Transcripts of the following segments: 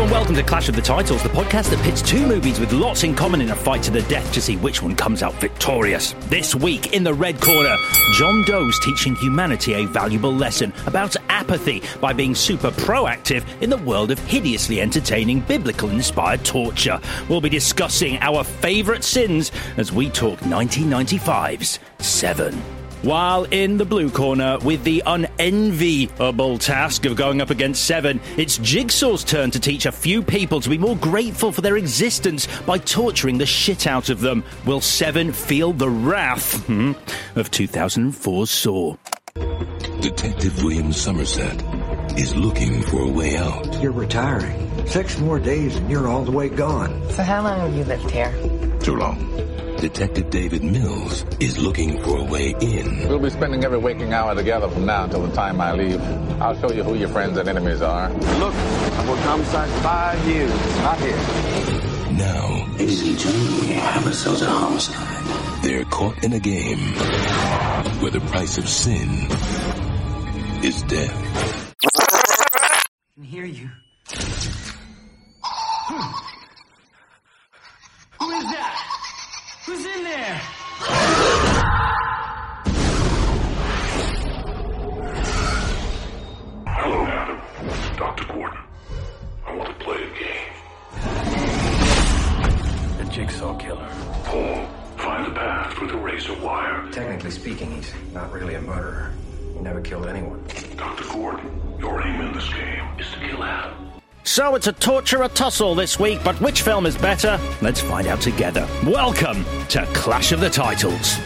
And welcome to Clash of the Titles, the podcast that pits two movies with lots in common in a fight to the death to see which one comes out victorious. This week in the red corner, John Doe's teaching humanity a valuable lesson about apathy by being super proactive in the world of hideously entertaining biblical inspired torture. We'll be discussing our favourite sins as we talk 1995's Seven. While in the blue corner, with the unenviable task of going up against Seven, it's Jigsaw's turn to teach a few people to be more grateful for their existence by torturing the shit out of them. Will Seven feel the wrath hmm, of 2004's Saw? Detective William Somerset is looking for a way out. You're retiring. Six more days and you're all the way gone. So how long have you lived here? Too long. Detective David Mills is looking for a way in. We'll be spending every waking hour together from now until the time I leave. I'll show you who your friends and enemies are. Look, I've worked homicide five years. Not here. Now, Ladies and gentlemen, we have ourselves a homicide. they're caught in a game where the price of sin is death. I can hear you. Who is that? Who's in there? Hello, Adam. Dr. Gordon. I want to play a game. The jigsaw killer. Paul, find the path through the razor wire. Technically speaking, he's not really a murderer. He never killed anyone. Dr. Gordon, your aim in this game is to kill Adam. So it's a torture a tussle this week, but which film is better? Let's find out together. Welcome to Clash of the Titles.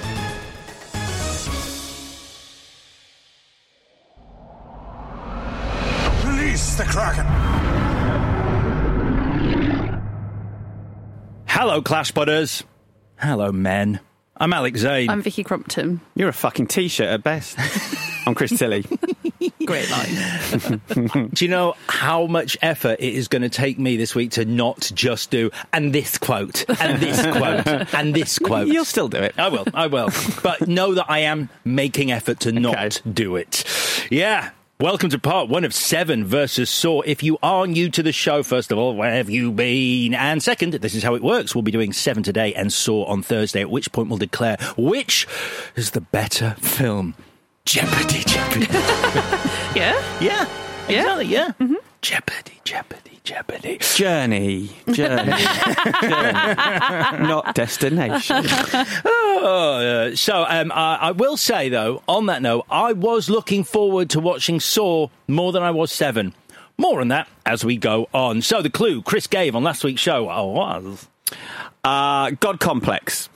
Release the Kraken! Hello, Clash Butters. Hello, men. I'm Alex Zane. I'm Vicky Crumpton. You're a fucking t-shirt at best. I'm Chris Tilly. Great line. Do you know how much effort it is going to take me this week to not just do and this quote and this quote and this quote? You'll still do it. I will, I will. But know that I am making effort to not do it. Yeah. Welcome to part one of Seven versus Saw. If you are new to the show, first of all, where have you been? And second, this is how it works. We'll be doing Seven today and Saw on Thursday, at which point we'll declare which is the better film. Jeopardy, Jeopardy. Yeah? yeah, exactly, yeah. Jeopardy, Jeopardy, Jeopardy. Journey. Journey. Journey. Not destination. Oh, uh, so um, I, I will say though, on that note, I was looking forward to watching Saw more than I was Seven. More on that as we go on. So the clue Chris gave on last week's show oh, was Uh, God Complex.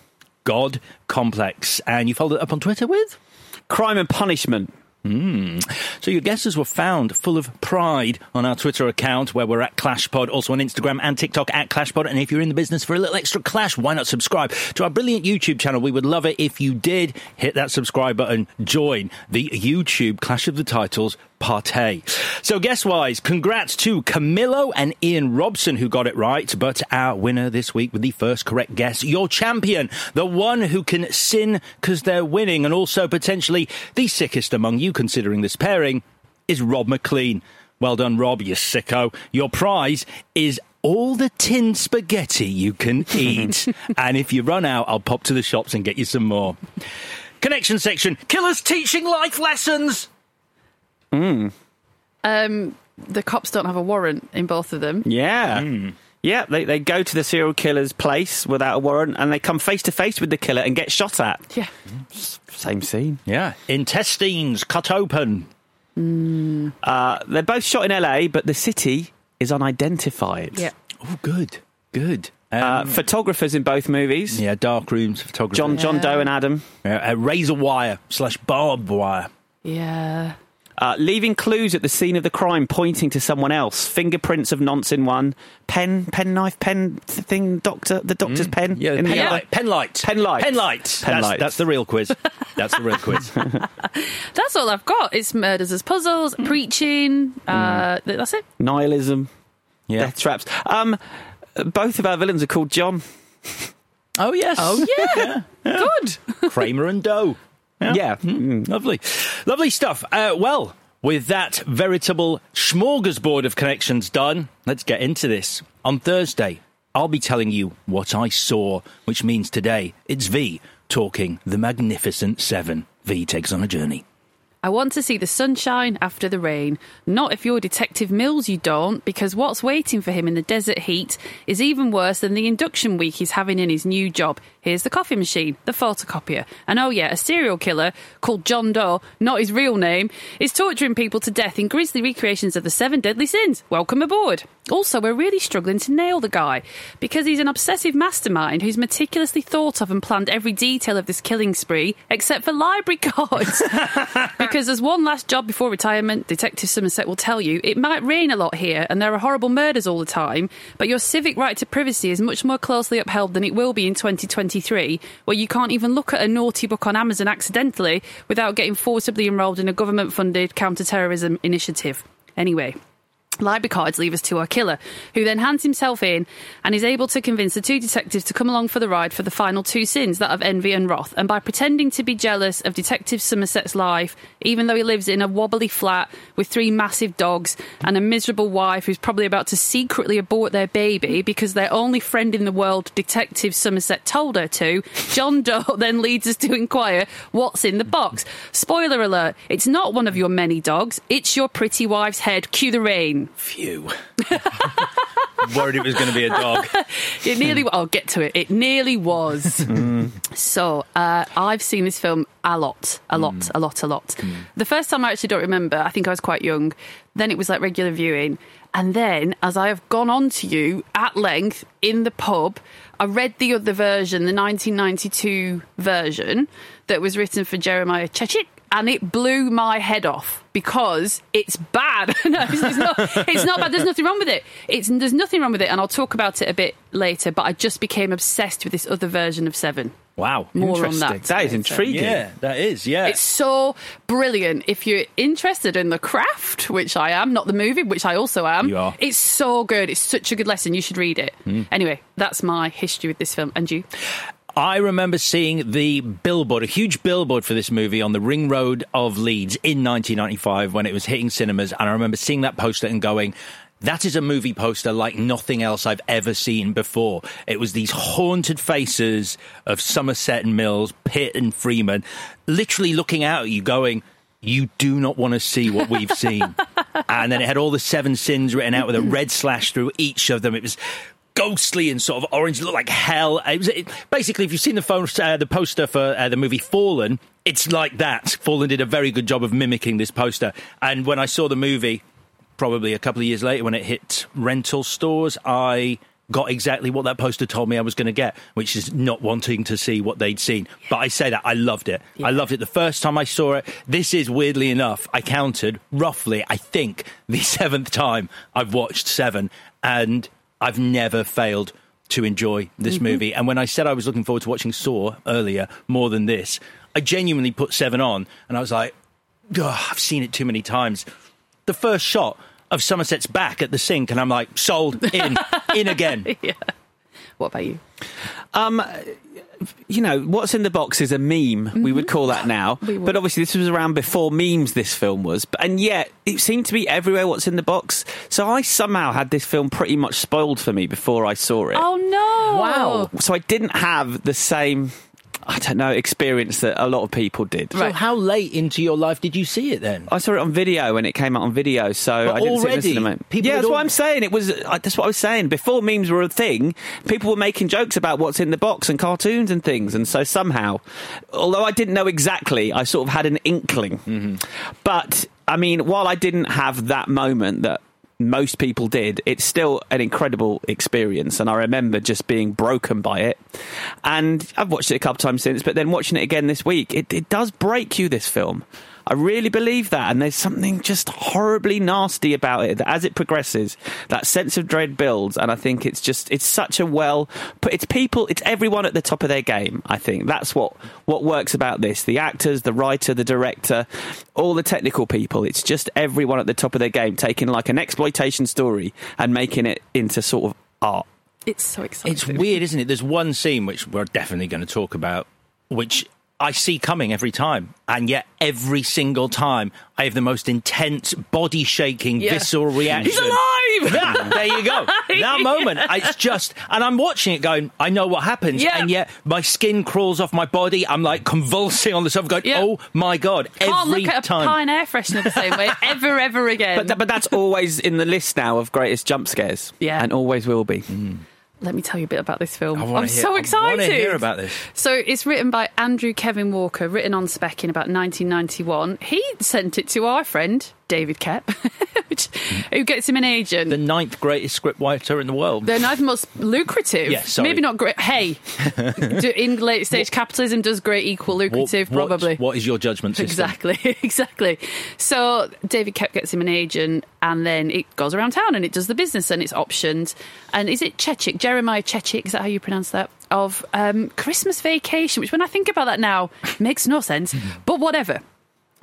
God Complex, and you followed it up on Twitter with. Crime and Punishment. Mm. So your guesses were found full of pride on our Twitter account where we're at ClashPod, also on Instagram and TikTok at ClashPod. And if you're in the business for a little extra clash, why not subscribe to our brilliant YouTube channel? We would love it if you did hit that subscribe button, join the YouTube Clash of the Titles party. So guess wise, congrats to Camillo and Ian Robson who got it right, but our winner this week with the first correct guess, your champion, the one who can sin because they're winning and also potentially the sickest among you considering this pairing is Rob McLean. Well done, Rob, you sicko. Your prize is all the tin spaghetti you can eat. and if you run out, I'll pop to the shops and get you some more. Connection section. Killers teaching life lessons. Mm. Um, the cops don't have a warrant in both of them. Yeah. Yeah, they, they go to the serial killer's place without a warrant and they come face to face with the killer and get shot at. Yeah. Same scene. Yeah. Intestines cut open. Uh, they're both shot in LA, but the city is unidentified. Yeah. Oh, good. Good. Uh, Um, photographers in both movies. yeah, dark rooms photography. John John Doe and Adam. Yeah, uh, razor wire slash barbed wire. Yeah. Uh, leaving clues at the scene of the crime pointing to someone else. Fingerprints of nonce in one. Pen, pen knife, pen thing, doctor, the doctor's pen. Yeah, in pen, the other. light. pen light. Pen light. Pen light. Pen that's, light. that's the real quiz. That's the real quiz. That's all I've got. It's murders as puzzles, preaching. Uh, th- that's it. Nihilism. Yeah. Death traps. Um, both of our villains are called John. Oh, yes. Oh, yeah. Good. Kramer and Doe. Yeah. Lovely. Lovely stuff. Uh, well, with that veritable smorgasbord of connections done, let's get into this. On Thursday, I'll be telling you what I saw, which means today it's V talking the Magnificent Seven. V takes on a journey. I want to see the sunshine after the rain. Not if you're Detective Mills, you don't, because what's waiting for him in the desert heat is even worse than the induction week he's having in his new job. Here's the coffee machine, the photocopier, and oh yeah, a serial killer called John Doe, not his real name, is torturing people to death in grisly recreations of the seven deadly sins. Welcome aboard. Also, we're really struggling to nail the guy because he's an obsessive mastermind who's meticulously thought of and planned every detail of this killing spree, except for library cards. because as one last job before retirement, Detective Somerset will tell you, it might rain a lot here and there are horrible murders all the time, but your civic right to privacy is much more closely upheld than it will be in 2023, where you can't even look at a naughty book on Amazon accidentally without getting forcibly enrolled in a government funded counter-terrorism initiative. Anyway. Library cards leave us to our killer, who then hands himself in and is able to convince the two detectives to come along for the ride for the final two sins, that of envy and wrath. And by pretending to be jealous of Detective Somerset's life, even though he lives in a wobbly flat with three massive dogs and a miserable wife who's probably about to secretly abort their baby because their only friend in the world, Detective Somerset, told her to, John Doe then leads us to inquire what's in the box. Spoiler alert, it's not one of your many dogs, it's your pretty wife's head. Cue the rain. Phew. Worried it was going to be a dog. It nearly. I'll get to it. It nearly was. Mm. So uh, I've seen this film a lot, a lot, mm. a lot, a lot. Mm. The first time I actually don't remember. I think I was quite young. Then it was like regular viewing, and then as I have gone on to you at length in the pub, I read the other version, the 1992 version that was written for Jeremiah Chechik. And it blew my head off because it's bad. no, it's, it's not. It's not bad. There's nothing wrong with it. It's there's nothing wrong with it, and I'll talk about it a bit later. But I just became obsessed with this other version of Seven. Wow. More on that. That is intriguing. Yeah, that is, yeah. It's so brilliant. If you're interested in the craft, which I am, not the movie, which I also am, You are. it's so good. It's such a good lesson. You should read it. Hmm. Anyway, that's my history with this film. And you? I remember seeing the billboard, a huge billboard for this movie on the Ring Road of Leeds in 1995 when it was hitting cinemas. And I remember seeing that poster and going, that is a movie poster like nothing else I've ever seen before. It was these haunted faces of Somerset and Mills, Pitt and Freeman, literally looking out at you going, you do not want to see what we've seen. and then it had all the seven sins written out with a red slash through each of them. It was ghostly and sort of orange, looked like hell. It was it, basically, if you've seen the phone, uh, the poster for uh, the movie Fallen, it's like that. Fallen did a very good job of mimicking this poster. And when I saw the movie, probably a couple of years later, when it hit rental stores, I got exactly what that poster told me I was going to get, which is not wanting to see what they'd seen. But I say that I loved it. I loved it the first time I saw it. This is weirdly enough, I counted roughly, I think, the seventh time I've watched Seven, and I've never failed to enjoy this movie. And when I said I was looking forward to watching Saw earlier more than this, I genuinely put Seven on, and I was like, I've seen it too many times. The first shot of Somerset's back at the sink, and I'm like, sold, in, in again. yeah. What about you? Um, you know, what's in the box is a meme. We would mm-hmm. call that now. But obviously, this was around before memes. This film was, But- and yet it seemed to be everywhere. What's in the box? So I somehow had this film pretty much spoiled for me before I saw it. Oh no! Wow! So I didn't have the same. I don't know, experience that a lot of people did. So how late into your life did you see it then? I saw it on video when it came out on video, so But I didn't see it in the already, cinema. people yeah, that's al- what I'm saying. It was uh, that's what I was saying before memes were a thing. People were making jokes about what's in the box and cartoons and things, and so somehow, although I didn't know exactly, I sort of had an inkling. Mm-hmm. But I mean, while I didn't have that moment that most people did, it's still an incredible experience, and I remember just being broken by it. And I've watched it a couple times since, but then watching it again this week, it, it does break you. This film. I really believe that, and there's something just horribly nasty about it. That as it progresses, that sense of dread builds, and I think it's just it's such a well put. It's people, it's everyone at the top of their game. I think that's what what works about this: the actors, the writer, the director, all the technical people. It's just everyone at the top of their game, taking like an exploitation story and making it into sort of art. It's so exciting. It's weird, isn't it? There's one scene which we're definitely going to talk about, which I see coming every time, and yet every single time I have the most intense, body shaking, Yeah. visceral reaction. He's alive! Yeah, there you go. That moment, it's just, and I'm watching it going, I know what happens, Yeah. and yet my skin crawls off my body. I'm like convulsing on the sofa, going, Yeah. oh my god! Can't every look at a pine air freshener the same way ever, ever again. But, th- but that's always in the list now of greatest jump scares. Yeah. and always will be. Mm. Let me tell you a bit about this film. I'm hear- so I excited. wanna hear about this. So it's written by Andrew Kevin Walker, written on spec in about 1991. He sent it to our friend David Koepp, which, mm. who gets him an agent. The ninth greatest scriptwriter in the world. The ninth most lucrative. Yeah. Maybe not great. Hey, do, in late stage capitalism, does great equal lucrative? What- what- probably. What is your judgment system? Exactly, exactly. So David Koepp gets him an agent, and then it goes around town and it does the business and it's optioned. And is it Chechik, Jeremiah Chechik? Is that how you pronounce that? Of um, Christmas Vacation, which when I think about that now makes no sense, but whatever.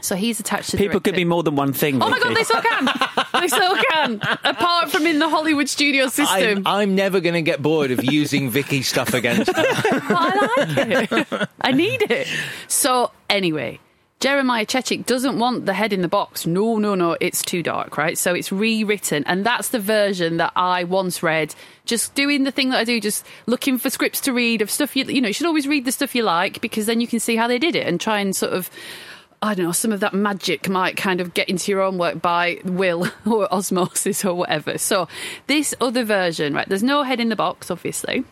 So he's attached to People could be more than one thing. Oh my god, they still can. they still can. Apart from in the Hollywood studio system. I'm, I'm never going to get bored of using Vicky stuff against her. but I like it. I need it. So anyway, Jeremiah Chechik doesn't want the head in the box. No, no, no. It's too dark, right? So it's rewritten, and that's the version that I once read. Just doing the thing that I do, just looking for scripts to read of stuff you you know. You should always read the stuff you like because then you can see how they did it and try and sort of. I don't know, some of that magic might kind of get into your own work by will or osmosis or whatever. So, this other version, right, there's no head in the box, obviously.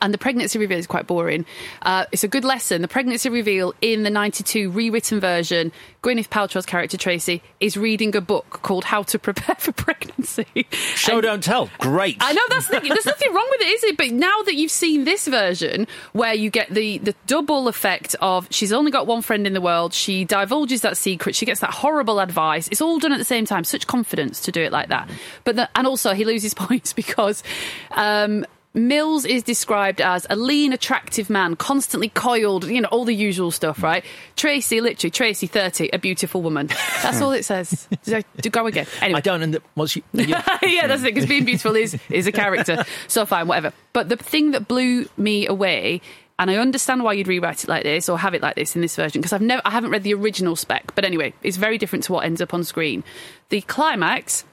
And the pregnancy reveal is quite boring. Uh, it's a good lesson. The pregnancy reveal in the 92 rewritten version, Gwyneth Paltrow's character Tracy is reading a book called How to Prepare for Pregnancy. Show And- don't tell. Great. I know that's the, there's nothing wrong with it, is it? But now that you've seen this version, where you get the the double effect of she's only got one friend in the world, she divulges that secret, she gets that horrible advice. It's all done at the same time. Such confidence to do it like that. But the, and also he loses points because. Um, Mills is described as a lean, attractive man, constantly coiled, you know, all the usual stuff, mm. right? Tracy, literally, Tracy, 30, a beautiful woman. That's all it says. So, to go again. Anyway. I don't. Under, what's you, you, yeah, that's it. Because being beautiful is is a character. So fine, whatever. But the thing that blew me away, and I understand why you'd rewrite it like this or have it like this in this version, because I've never, I haven't read the original spec. But anyway, it's very different to what ends up on screen. The climax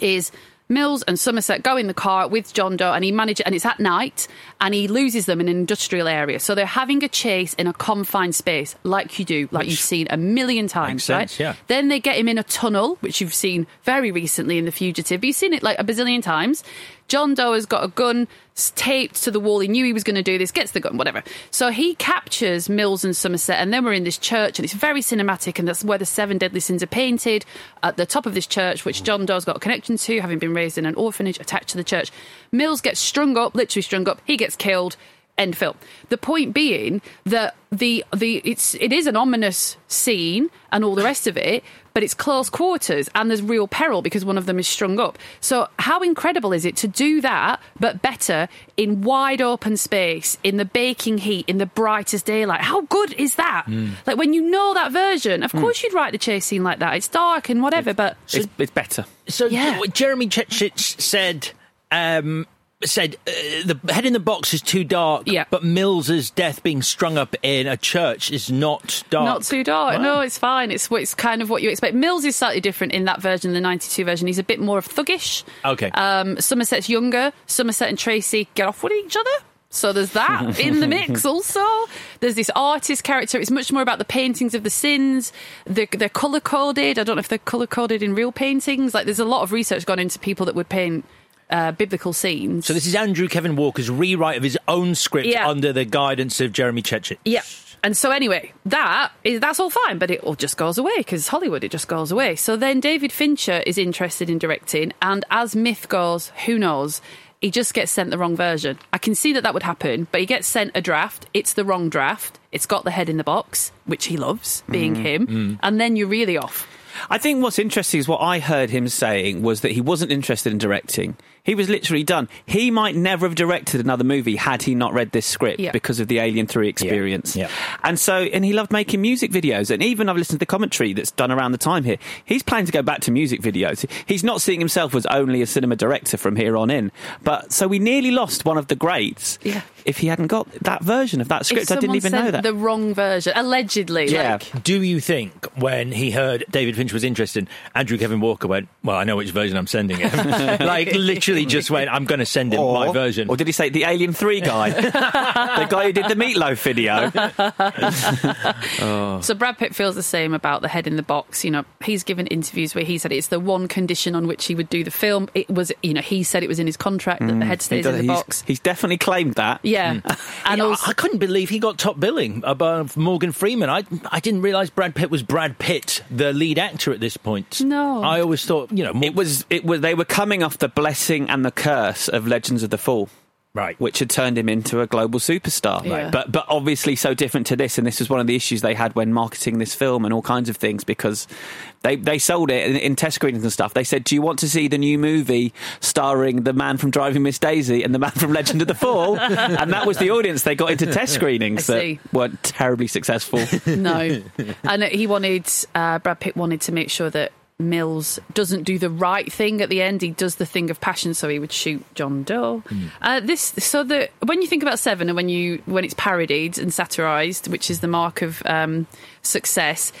is. Mills and Somerset go in the car with John Doe, and he manages, and it's at night, and he loses them in an industrial area. So they're having a chase in a confined space, like you do, like you've seen a million times, sense, right? yeah. Then they get him in a tunnel, which you've seen very recently in The Fugitive, but you've seen it like a bazillion times. John Doe has got a gun taped to the wall. He knew he was going to do this, gets the gun, whatever. So he captures Mills and Somerset, and then we're in this church, and it's very cinematic, and that's where the seven deadly sins are painted at the top of this church, which John Doe's got a connection to, having been raised in an orphanage attached to the church. Mills gets strung up, literally strung up. He gets killed. End film. The point being that the the it's it is an ominous scene and all the rest of it, but it's close quarters and there's real peril because one of them is strung up. So how incredible is it to do that, but better in wide open space, in the baking heat, in the brightest daylight? How good is that? Like when you know that version, of course you'd write the chase scene like that. It's dark and whatever, but It's, it's better. So Yeah. Jeremy Chechik said. Um, said uh, the head in the box is too dark. Yeah. But Mills's death being strung up in a church is not dark. Not too dark. Wow. No, it's fine. It's it's kind of what you expect. Mills is slightly different in that version, the '92 version. He's a bit more of thuggish. Okay. Um, Somerset's younger. Somerset and Tracy get off with each other. So there's that in the mix also. There's this artist character. It's much more about the paintings of the sins. They're, they're colour coded. I don't know if they're colour coded in real paintings. Like there's a lot of research gone into people that would paint uh, biblical scenes. So this is Andrew Kevin Walker's rewrite of his own script Yeah. under the guidance of Jeremy Chechik. Yeah. And so anyway, that is that's all fine, but it all just goes away because Hollywood it just goes away. So then David Fincher is interested in directing, and as myth goes, who knows? He just gets sent the wrong version. I can see that that would happen, but he gets sent a draft. It's the wrong draft. It's got the head in the box, which he loves, being Mm, him, mm. and then you're really off. I think what's interesting is what I heard him saying was that he wasn't interested in directing. He was literally done. He might never have directed another movie had he not read this script Yeah. because of the Alien 3 experience. Yeah. And so, and he loved making music videos. And even I've listened to the commentary that's done around the time here. He's planning to go back to music videos. He's not seeing himself as only a cinema director from here on in. But so we nearly lost one of the greats Yeah. If he hadn't got that version of that script. I didn't even sent know that. The wrong version, allegedly. Yeah. Like, Do you think when he heard David Finch was interested, Andrew Kevin Walker went, "Well, I know which version I'm sending him." like literally just went, "I'm going to send him my version." Or did he say the Alien 3 guy? the guy who did the meatloaf video? Oh. So Brad Pitt feels the same about the head in the box. You know, he's given interviews where he said it's the one condition on which he would do the film. It was, you know, he said it was in his contract that the mm. head He stays does- in the he's, box. he's definitely claimed that. Yeah, mm. and Yeah, also I couldn't believe he got top billing above Morgan Freeman. I I didn't realise Brad Pitt was Brad Pitt, the lead actor at this point. No. I always thought you know It was. It was. They were coming off the blessing and the curse of Legends of the Fall. Right. Which had turned him into a global superstar. Yeah. But but obviously so different to this, and this was one of the issues they had when marketing this film and all kinds of things because they they sold it in, in test screenings and stuff. They said, "Do you want to see the new movie starring the man from Driving Miss Daisy and the man from Legend of the Fall?" and that was the audience they got into test screenings I that see. weren't terribly successful. no, and he wanted uh, Brad Pitt wanted to make sure that Mills doesn't do the right thing at the end. He does the thing of passion, so he would shoot John Doe. Uh, this, so the when you think about Seven and when you when it's parodied and satirized, which is the mark of um, success.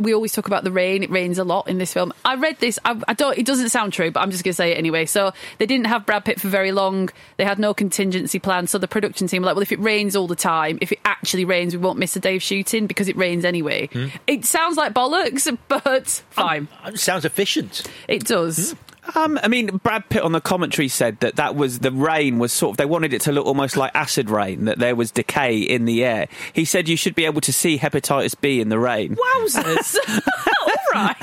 We always talk about the rain. It rains a lot in this film. I read this. I, I don't. It doesn't sound true, but I'm just going to say it anyway. So they didn't have Brad Pitt for very long. They had no contingency plan. So the production team were like, "Well, if it rains all the time, if it actually rains, we won't miss a day of shooting because it rains anyway." Hmm. It sounds like bollocks, but fine. It sounds efficient. It does. Hmm. Um, I mean, Brad Pitt on the commentary said that that was the rain was sort of they wanted it to look almost like acid rain, that there was decay in the air. He said you should be able to see hepatitis B in the rain. Wowzers! all right.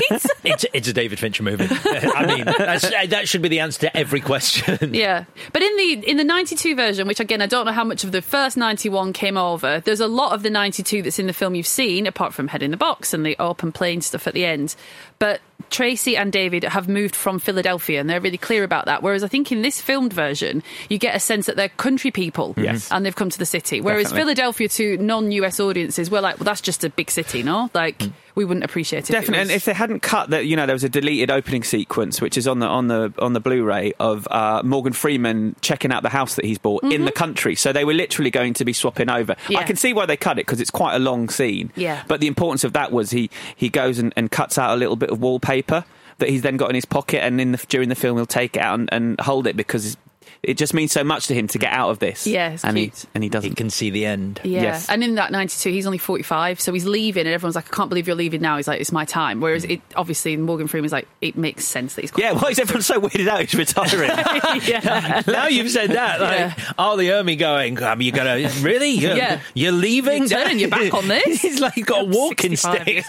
It's, it's a David Fincher movie. I mean, that's, that should be the answer to every question. Yeah, but in the in the '92 version, which again I don't know how much of the first '91 came over. There's a lot of the '92 that's in the film you've seen, apart from Head in the Box and the open plain stuff at the end. But Tracy and David have moved from Philadelphia, and they're really clear about that. Whereas I think in this filmed version, you get a sense that they're country people, Yes. Mm-hmm. and they've come to the city. Whereas Definitely. Philadelphia to non-US audiences, we're like, well, that's just a big city, no? Like mm. We wouldn't appreciate it. if it Definitely, and if they hadn't cut that, you know, there was a deleted opening sequence, which is on the on the on the Blu-ray of uh, Morgan Freeman checking out the house that he's bought in the country. So they were literally going to be swapping over. Mm-hmm. Yeah. I can see why they cut it because it's quite a long scene. Yeah. But the importance of that was he he goes and, and cuts out a little bit of wallpaper that he's then got in his pocket, and in the, during the film he'll take it out and, and hold it because it just means so much to him to get out of this. Yeah, it's and cute. he and he He doesn't. can see the end. Yeah, Yes. and in that '92, he's only 45, so he's leaving, and everyone's like, "I can't believe you're leaving now." He's like, "It's my time." Whereas it obviously Morgan Freeman's like, "It makes sense that he's." Quite Yeah, why is everyone so weirded out? He's retiring. yeah. Now you've said that, like, Yeah. R. Lee Ermey going, um, you're going to, really? You're, Yeah. You're leaving? You're turning your back on this? He's like got a walking stick.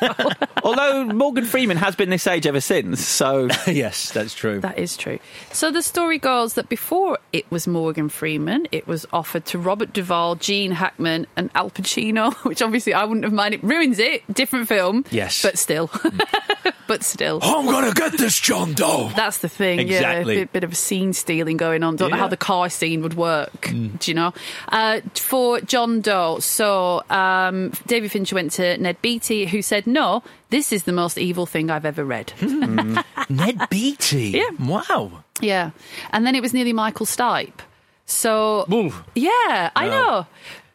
Although Morgan Freeman has been this age ever since, so yes, that's true. That is true. So the story goes that before it was Morgan Freeman, it was offered to Robert Duvall, Gene Hackman, and Al Pacino, which obviously I wouldn't have minded. It ruins it. Different film. Yes. But still. but still. I'm gonna get this John Doe. That's the thing, Exactly. yeah. A bit, of a scene stealing going on. Don't know how the car scene would work. Do you know? Uh, for John Doe, so um, David Fincher went to Ned Beatty, who said, "No, this is the most evil thing I've ever read." Ned Beatty. Yeah. Wow. Yeah, and then it was nearly Michael Stipe. So Ooh. yeah, I know.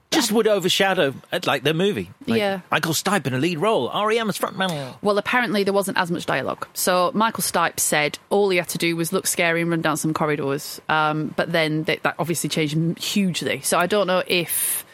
just would overshadow uh, like the movie. Like, Yeah. Michael Stipe in a lead role. REM as frontman. Well, apparently there wasn't as much dialogue. So Michael Stipe said all he had to do was look scary and run down some corridors. Um, but then they, that obviously changed m- hugely. So I don't know if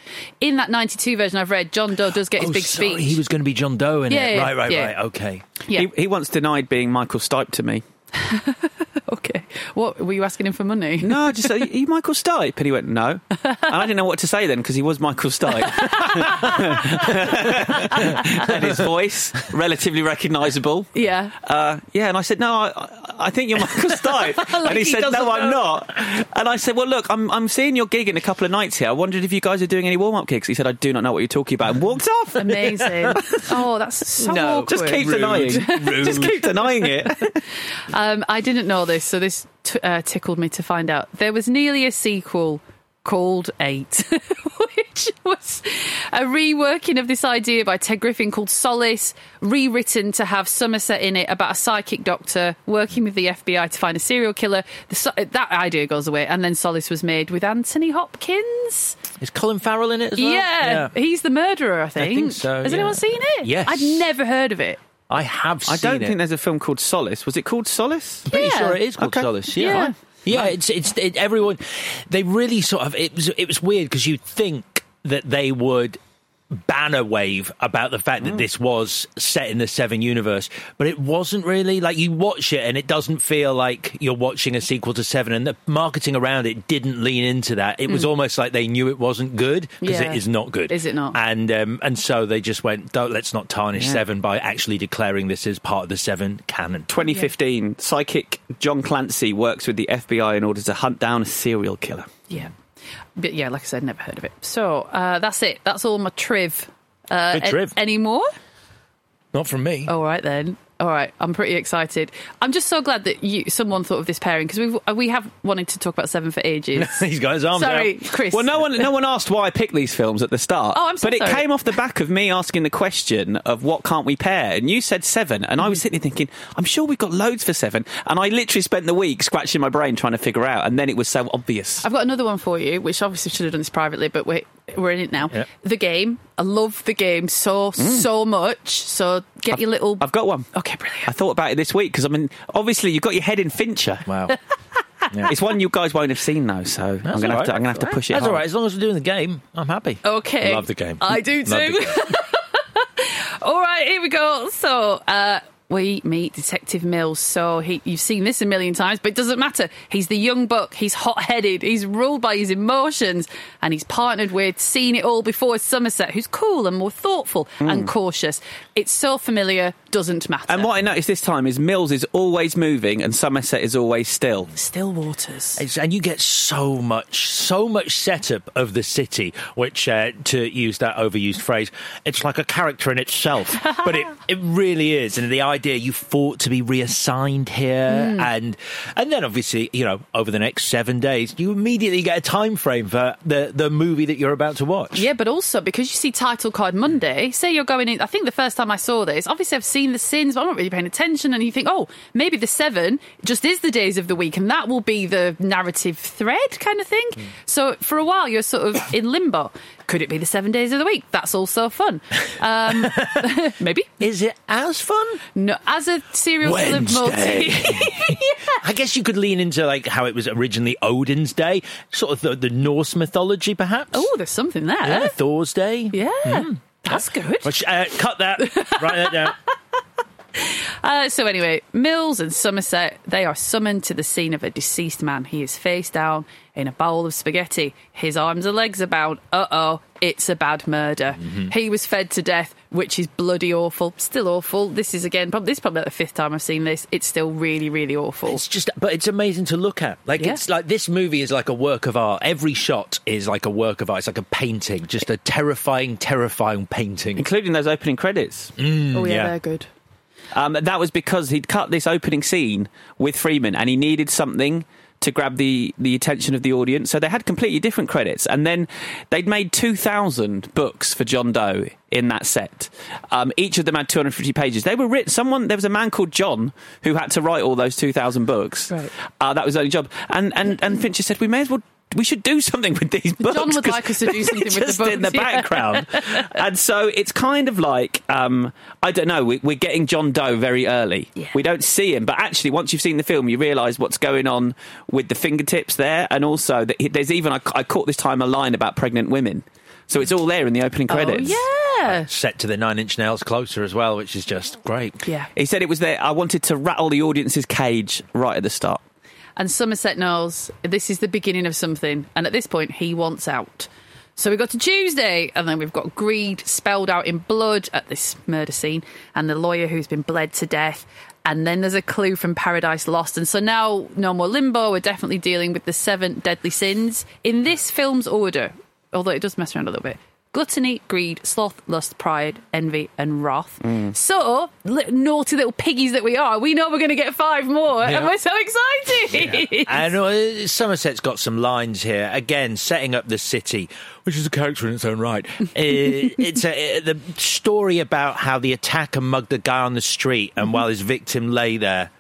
in that 92 version I've read, John Doe does get his oh, big sorry, speech. He was going to be John Doe in Yeah, it. yeah, right, right, yeah. right. Okay. Yeah. He, he once denied being Michael Stipe to me. okay. What were you asking him for money? No, I just said, Are you Michael Stipe? And he went, No. And I didn't know what to say then because he was Michael Stipe. and his voice, relatively recognisable. Yeah. Uh, yeah, and I said, No, I, I think you're Michael Stipe. Like and he, he said, doesn't No, I'm not. And I said, Well, look, I'm, I'm seeing your gig in a couple of nights here. I wondered if you guys are doing any warm up gigs. He said, I do not know what you're talking about, and walked off. Amazing. oh, that's so no, awkward. just keep denying. just keep denying it. Um, I didn't know this, so this t- uh, tickled me to find out. There was nearly a sequel called Eight, which was a reworking of this idea by Ted Griffin called Solace, rewritten to have Somerset in it about a psychic doctor working with the FBI to find a serial killer. The, that idea goes away, and then Solace was made with Anthony Hopkins. Is Colin Farrell in it as well? Yeah, he's the murderer, I think. think so, Has yeah. anyone seen it? Yes. I'd never heard of it. I have I don't it. think there's a film called Solace. Was it called Solace? Pretty Yeah. sure it is called Okay. Solace. Yeah. Yeah. Yeah, it's it's it, everyone. They really sort of it was it was weird because you'd think that they would banner wave about the fact that this was set in the Seven universe, but it wasn't really. Like you watch it and it doesn't feel like you're watching a sequel to Seven, and the marketing around it didn't lean into that. It was almost like they knew it wasn't good because Yeah. it is not good. Is it not? And um, and so they just went, Don't, let's not tarnish Seven by actually declaring this as part of the Seven canon. 2015, psychic John Clancy works with the FBI in order to hunt down a serial killer. Yeah. But yeah, like I said, never heard of it. So uh, that's it. That's all my triv. Uh, Good triv. any more? Not from me. All right then. All right, I'm pretty excited. I'm just so glad that you, someone thought of this pairing because we we have wanted to talk about Seven for ages. He's got his arms Sorry, out. Chris. Well, no one, no one asked why I picked these films at the start. Oh, I'm so But it came off the back of me asking the question of what can't we pair, and you said seven, and I Mm-hmm. was sitting there thinking, I'm sure we've got loads for seven, and I literally spent the week scratching my brain trying to figure out, and then it was so obvious. I've got another one for you, which obviously should have done this privately, but we're, we're in it now. Yeah. The game. I love the game so, so much. So get your little. Mm. I've got one. okay, brilliant. I thought about it this week because I mean, obviously you've got your head in Fincher. Wow. It's one you guys won't have seen though, so I'm gonna all have to. I'm gonna have to push it. That's hard. all right. As long as we're doing the game, I'm happy. Okay. I love the game. I do too. All right, here we go. So, uh, we meet Detective Mills. So he, you've seen this a million times, but it doesn't matter. He's the young buck. He's hot-headed. He's ruled by his emotions, and he's partnered with, seen it all before, Somerset, who's cool and more thoughtful and hmm. cautious. It's so familiar, doesn't matter. And what I noticed this time is Mills is always moving and Somerset is always still. Still waters. It's, and you get so much, so much setup of the city, which, uh, to use that overused phrase, it's like a character in itself. but it, it really is. And the idea you fought to be reassigned here, and and then obviously, you know, over the next seven days, you immediately get a time frame for the the movie that you're about to watch. Yeah, but also because you see title card Monday, say you're going in. I think the first time I saw this, obviously I've seen the sins, but I'm not really paying attention. And you think, oh, maybe the seven just is the days of the week, and that will be the narrative thread kind of thing. So for a while, you're sort of in limbo. Could it be the seven days of the week? That's also fun. Um, maybe. Is it as fun? No, as a serial killer multi. I guess you could lean into like how it was originally Odin's Day, sort of the, the Norse mythology, perhaps. oh, there's something there. yeah, Thor's Day. Yeah, that's good. Which, uh, cut that. Write that down. Uh, so anyway, Mills and Somerset, they are summoned to the scene of a deceased man. He is face down in a bowl of spaghetti. His arms and legs are bound. Uh-oh, it's a bad murder. He was fed to death, which is bloody awful. Still awful. This is again, probably, this is probably like the fifth time I've seen this. It's still really, really awful. It's just, but it's amazing to look at. Like Yeah. it's like this movie is like a work of art. Every shot is like a work of art. It's like a painting, just a terrifying, terrifying painting. Including those opening credits. oh yeah, yeah. they're good. Um, that was because he'd cut this opening scene with Freeman and he needed something to grab the, the attention of the audience. So they had completely different credits. And then they'd made 2,000 books for John Doe in that set. Um, each of them had 250 pages. They were written, someone, there was a man called John who had to write all those 2,000 books. Right. Uh, that was his only job. And, and, and Fincher said, we may as well we should do something with these books. John would like us to do something with the just in the books, yeah. background. and so it's kind of like um, I don't know. We, we're getting John Doe very early. Yeah. We don't see him, but actually, once you've seen the film, you realise what's going on with the fingertips there, and also that he- there's even I, I caught this time a line about pregnant women. So it's all there in the opening oh, credits. Oh, yeah. Set to the Nine Inch Nails closer as well, which is just great. Yeah. He said it was there. I wanted to rattle the audience's cage right at the start. And Somerset knows this is the beginning of something. And at this point, he wants out. So we got to Tuesday, and then we've got greed spelled out in blood at this murder scene, and the lawyer who's been bled to death. And then there's a clue from Paradise Lost. And so now, no more limbo. We're definitely dealing with the seven deadly sins in this film's order, although it does mess around a little bit. Gluttony, greed, sloth, lust, pride, envy, and wrath. So, li- naughty little piggies that we are, we know we're going to get five more, Yeah. and we're so excited. And uh, Somerset's got some lines here. Again, setting up the city, which is a character in its own right. Uh, it's a, uh, the story about how the attacker mugged a guy on the street, and while his victim lay there,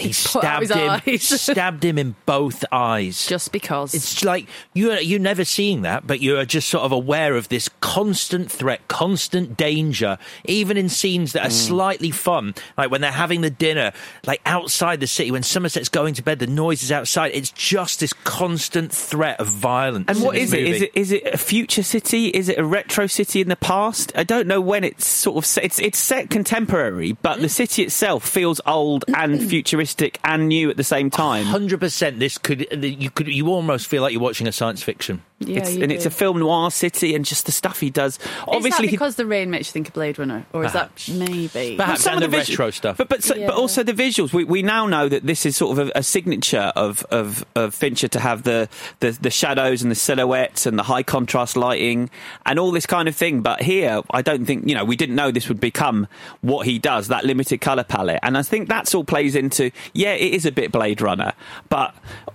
he, put stabbed him. stabbed him in both eyes. Just because. It's like you are, you're never seeing that, but you are just sort of aware of this constant threat, constant danger, even in scenes that are mm. slightly fun, like when they're having the dinner, like outside the city, when Somerset's going to bed, the noise is outside. It's just this constant threat of violence. And in what this is it? Is movie. it is it a future city? Is it a retro city in the past? I don't know when it's sort of set. It's, it's set contemporary, but the city itself feels old and futuristic and new at the same time. Hundred percent. This could you could you almost feel like you're watching a science fiction. Yeah, It's, you and it's a film noir city, and just the stuff he does. Is Obviously, that he- because the rain makes you think of Blade Runner, or Perhaps. is that maybe? Perhaps. and the visu- retro stuff. but but so, Yeah. but also the visuals. We we now know that this is sort of a, a signature of, of of Fincher to have the, the the shadows and the silhouettes and the high contrast lighting and all this kind of thing. But here, I don't think you know we didn't know this would become what he does that limited color palette, and I think that's all plays into yeah, it is a bit Blade Runner, but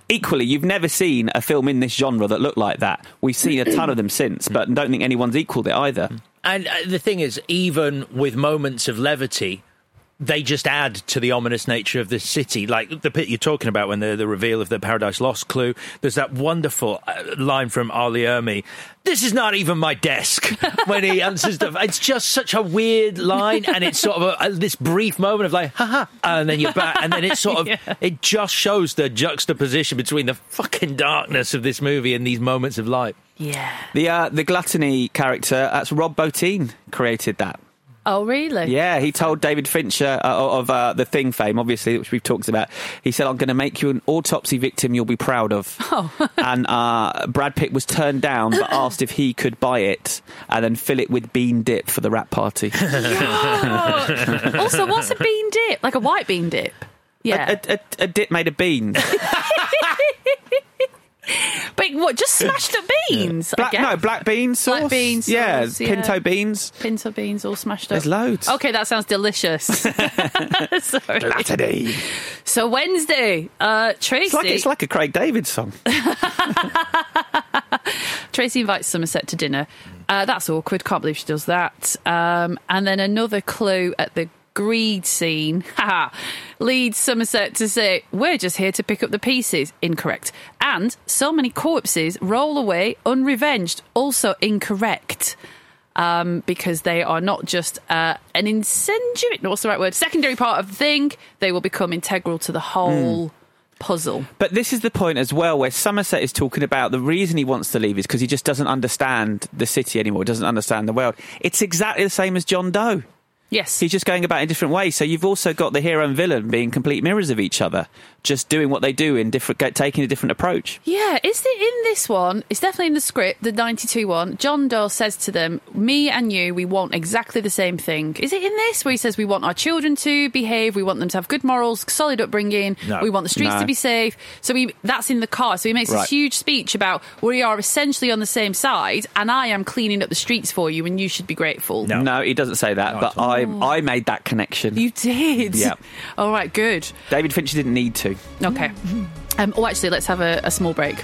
equally, you've never seen a film in this genre that looked like that. We've seen a ton of them since, but don't think anyone's equaled it either. And uh, the thing is, even with moments of levity, they just add to the ominous nature of the city. Like the bit you're talking about when the, the reveal of the Paradise Lost clue, there's that wonderful uh, line from R. Lee Ermey. This is not even my desk when he answers the. It's just such a weird line, and it's sort of a, a- this brief moment of like, haha, and then you're back, and then it's sort of, Yeah. it just shows the juxtaposition between the fucking darkness of this movie and these moments of light. yeah. The uh, the gluttony character, that's Rob Bottin created that. Oh, really? Yeah, he told David Fincher uh, of uh, the Thing fame, obviously, which we've talked about. He said, "I'm going to make you an autopsy victim you'll be proud of." Oh. and uh, Brad Pitt was turned down, but asked if he could buy it and then fill it with bean dip for the wrap party. also, what's a bean dip? Like a white bean dip? Yeah. a, a, a dip made of beans. But what? Just smashed up beans? Black, no, black beans sauce. Black bean yeah, sauce, yeah. pinto beans. Pinto beans all smashed up. There's loads. Okay, that sounds delicious. Sorry. Gluttony. So Wednesday, uh, Tracy. It's like it's like a Craig David song. Tracy invites Somerset to dinner. Uh, that's awkward. Can't believe she does that. Um, and then another clue at the greed scene haha, leads Somerset to say, We're just here to pick up the pieces. Incorrect. And so many corpses roll away unrevenged. Also incorrect. Um, because they are not just uh, an incendiary, what's the right word? Secondary part of the thing. They will become integral to the whole puzzle. But this is the point as well where Somerset is talking about the reason he wants to leave is because he just doesn't understand the city anymore, doesn't understand the world. It's exactly the same as John Doe. Yes. He's just going about in different ways. So you've also got the hero and villain being complete mirrors of each other, just doing what they do in different, taking a different approach. Yeah, is it in this one? It's definitely in the script, the 92 one. John Doe says to them, Me and you, we want exactly the same thing. Is it in this where he says we want our children to behave, we want them to have good morals, solid upbringing, No. we want the streets No. to be safe? So he, that's in the car. So he makes Right. this huge speech about we are essentially on the same side and I am cleaning up the streets for you and you should be grateful. No. No, he doesn't say that, but I, I made that connection. You did? Yeah. All right, good. David Fincher didn't need to. Okay. Um, oh, actually, let's have a, a small break.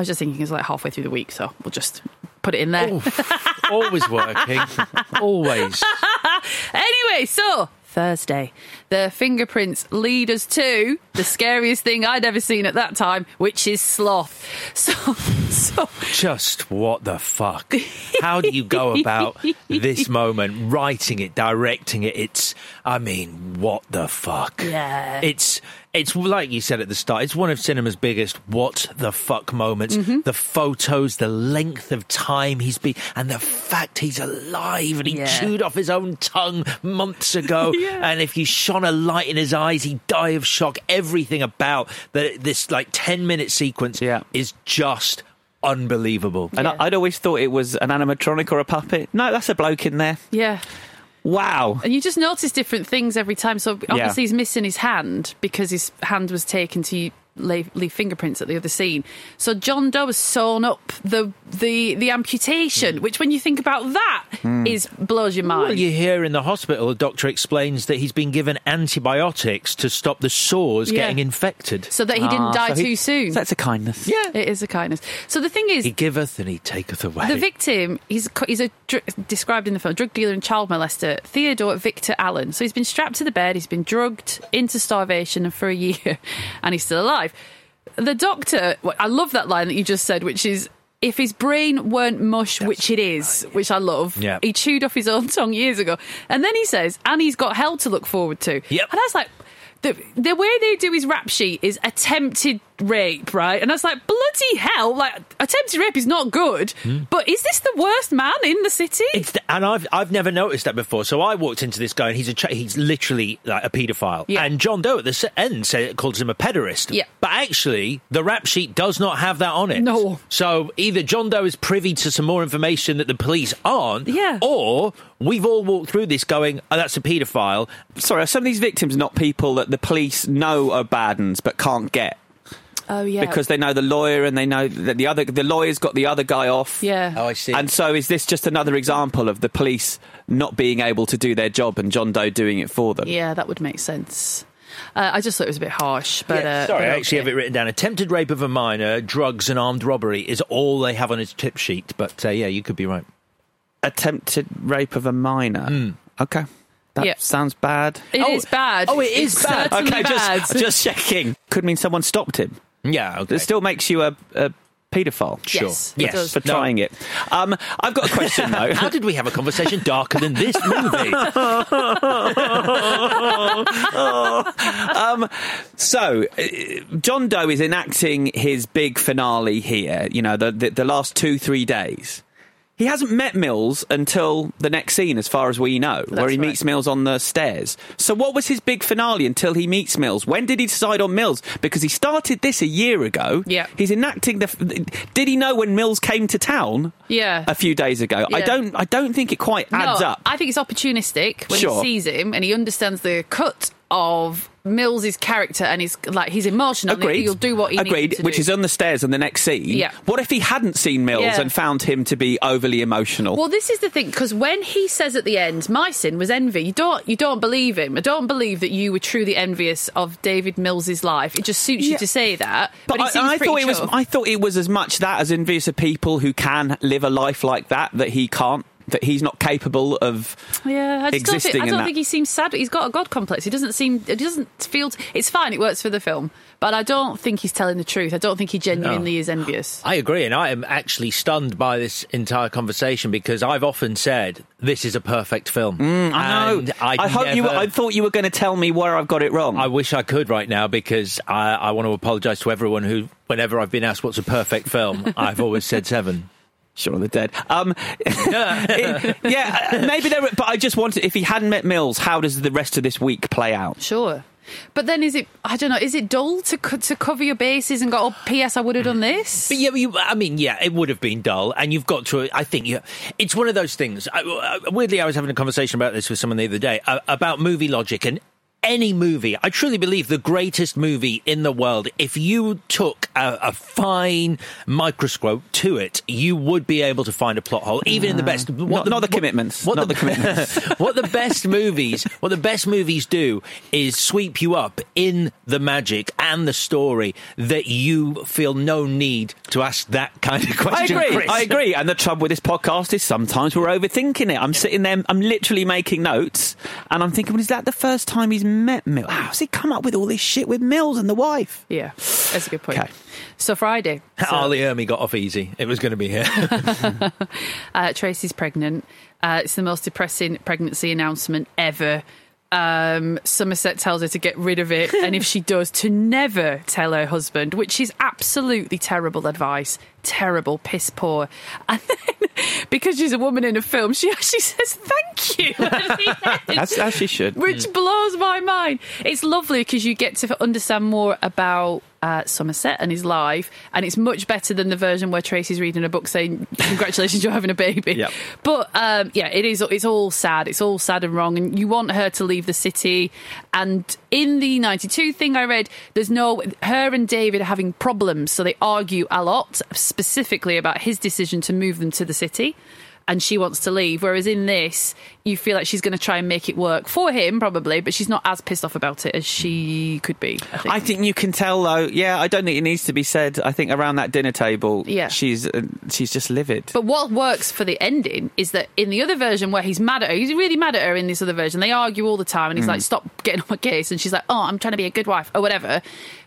I was just thinking it's like halfway through the week, so we'll just put it in there. Oh, always working. Always. anyway, so Thursday, the fingerprints lead us to the scariest thing I'd ever seen at that time, which is sloth. So, so Just what the fuck? How do you go about this moment, writing it, directing it? It's, I mean, what the fuck? Yeah. It's, it's like you said at the start, it's one of cinema's biggest what the fuck moments. Mm-hmm. The photos, the length of time he's been, and the fact he's alive and he Yeah. chewed off his own tongue months ago. Yeah. And if you shone a light in his eyes, he'd die of shock. Everything about the, this like 10 minute sequence is just unbelievable. And I, I'd always thought it was an animatronic or a puppet. No, that's a bloke in there. yeah. Wow. And you just notice different things every time. So obviously he's missing his hand because his hand was taken to leave, leave fingerprints at the other scene. So John Doe has sewn up the the the amputation, which when you think about that, is Hmm. blows your mind. Well, you hear in the hospital, the doctor explains that he's been given antibiotics to stop the sores Yeah. getting infected. so that he didn't Ah, die so he- too soon. That's a kindness. yeah, it is a kindness. So the thing is, He giveth and he taketh away. The victim, he's he's a described in the film drug dealer and child molester, Theodore Victor Allen. So he's been strapped to the bed, he's been drugged into starvation, and for a year, and he's still alive. The doctor, I love that line that you just said, which is. If his brain weren't mush, which it is, which I love, Yeah. he chewed off his own tongue years ago. And then he says, and he's got hell to look forward to. Yep. And I was like, the, the way they do his rap sheet is attempted rape, right? And I was like, bloody hell, like attempted rape is not good, hmm. but is this the worst man in the city? It's the, and I've I've never noticed that before. So I walked into this guy and he's a he's literally like a paedophile. Yeah. And John Doe at the s- end said calls him a pederast. Yeah. But actually, the rap sheet does not have that on it. No. So either John Doe is privy to some more information that the police aren't. Yeah. Or we've all walked through this going, oh, that's a paedophile. Sorry, are some of these victims not people that the police know are bad uns but can't get? Oh yeah, Because they know the lawyer and they know that the other the lawyer's got the other guy off. yeah. Oh, I see. And so is this just another example of the police not being able to do their job and John Doe doing it for them? Yeah, that would make sense. Uh, I just thought it was a bit harsh, but Yeah, uh, sorry, but I actually okay. have it written down. Attempted rape of a minor, drugs and armed robbery is all they have on his tip sheet. But uh, yeah, you could be right. Attempted rape of a minor. Okay. That Yeah. sounds bad. It is Oh, bad. oh, it is It's bad. okay, bad. just just checking. Could mean someone stopped him. Yeah, okay. It still makes you a, a paedophile. Sure. Yes, yes, does. for No. trying it. Um, I've got a question though. How did we have a conversation darker than this movie? um, so, uh, John Doe is enacting his big finale here, you know, the, the, the last two, three days. He hasn't met Mills until the next scene, as far as we know, where he right. meets Mills on the stairs. So, what was his big finale until he meets Mills? When did he decide on Mills? Because he started this a year ago. Yeah. He's enacting the. Did he know when Mills came to town Yeah. a few days ago? I don't. I don't think it quite adds no, up. I think it's opportunistic when Sure. he sees him and he understands the cut of Mills's character and he's like he's emotional. and Agreed. He'll do what he Agreed. needs to Which do. is on the stairs in the next scene. Yeah. What if he hadn't seen Mills Yeah. and found him to be overly emotional? Well, this is the thing because when he says at the end, "My sin was envy," you don't you don't believe him. I don't believe that you were truly envious of David Mills's life. It just suits you to say that. but he I, I thought it was. I thought it was as much that as envious of people who can live a life like that that he can't. That he's not capable of. Yeah, I just don't existing think, I don't that. think he seems sad. He's got a god complex. He doesn't seem. He doesn't feel. It's fine. It works for the film, but I don't think he's telling the truth. I don't think he genuinely is envious. I agree, and I am actually stunned by this entire conversation because I've often said this is a perfect film. Mm, I know. And I, hope you. Were, I thought you were going to tell me where I've got it wrong. I wish I could right now because I, I want to apologise to everyone who, whenever I've been asked what's a perfect film, I've always said Seven. Shaun of the Dead. Um, it- yeah, uh, maybe there. But I just wanted. If he hadn't met Mills, how does the rest of this week play out? Sure. But then is it? I don't know. Is it dull to co- to cover your bases and go? Oh, P.S. I would have done this. But yeah, you, I mean, yeah, it would have been dull, and you've got to. I think you, it's one of those things. I, uh, weirdly, I was having a conversation about this with someone the other day uh, about movie logic and. Any movie, I truly believe the greatest movie in the world, if you took a, a fine microscope to it, you would be able to find a plot hole, even in the best. Not, not the commitments. What not the, the commitments. what the best movies, what the best movies do is sweep you up in the magic and the story that you feel no need to ask that kind of question. I agree. Chris. I agree. And the trouble with this podcast is sometimes we're overthinking it. I'm sitting there, I'm literally making notes, and I'm thinking, well, is that the first time he's met Mills? How's he come up with all this shit with Mills and the wife? Yeah, that's a good point. Okay. So Friday, so, R. Lee Ermey got off easy. It was going to be here. uh, Tracy's pregnant. Uh, it's the most depressing pregnancy announcement ever. Um, Somerset tells her to get rid of it, and if she does, to never tell her husband, which is absolutely terrible advice. Terrible, piss poor. And then, because she's a woman in a film, she actually says thank you. at. As, as she should. which blows my mind. It's lovely because you get to understand more about uh, Somerset and his life, and it's much better than the version where Tracy's reading a book saying, "Congratulations, you're having a baby." Yep. But um, yeah, it is. It's all sad. It's all sad and wrong, and you want her to leave the city. And in the '92 thing I read, there's no her and David are having problems, so they argue a lot, specifically about his decision to move them to the city and she wants to leave. Whereas in this, you feel like she's going to try and make it work for him, probably, but she's not as pissed off about it as she could be. I think. I think you can tell, though. Yeah, I don't think it needs to be said. I think around that dinner table, Yeah. she's uh, she's just livid. But what works for the ending is that in the other version where he's mad at her, he's really mad at her in this other version. They argue all the time, and he's Mm. like, "Stop getting on my case," and she's like, "Oh, I'm trying to be a good wife," or whatever.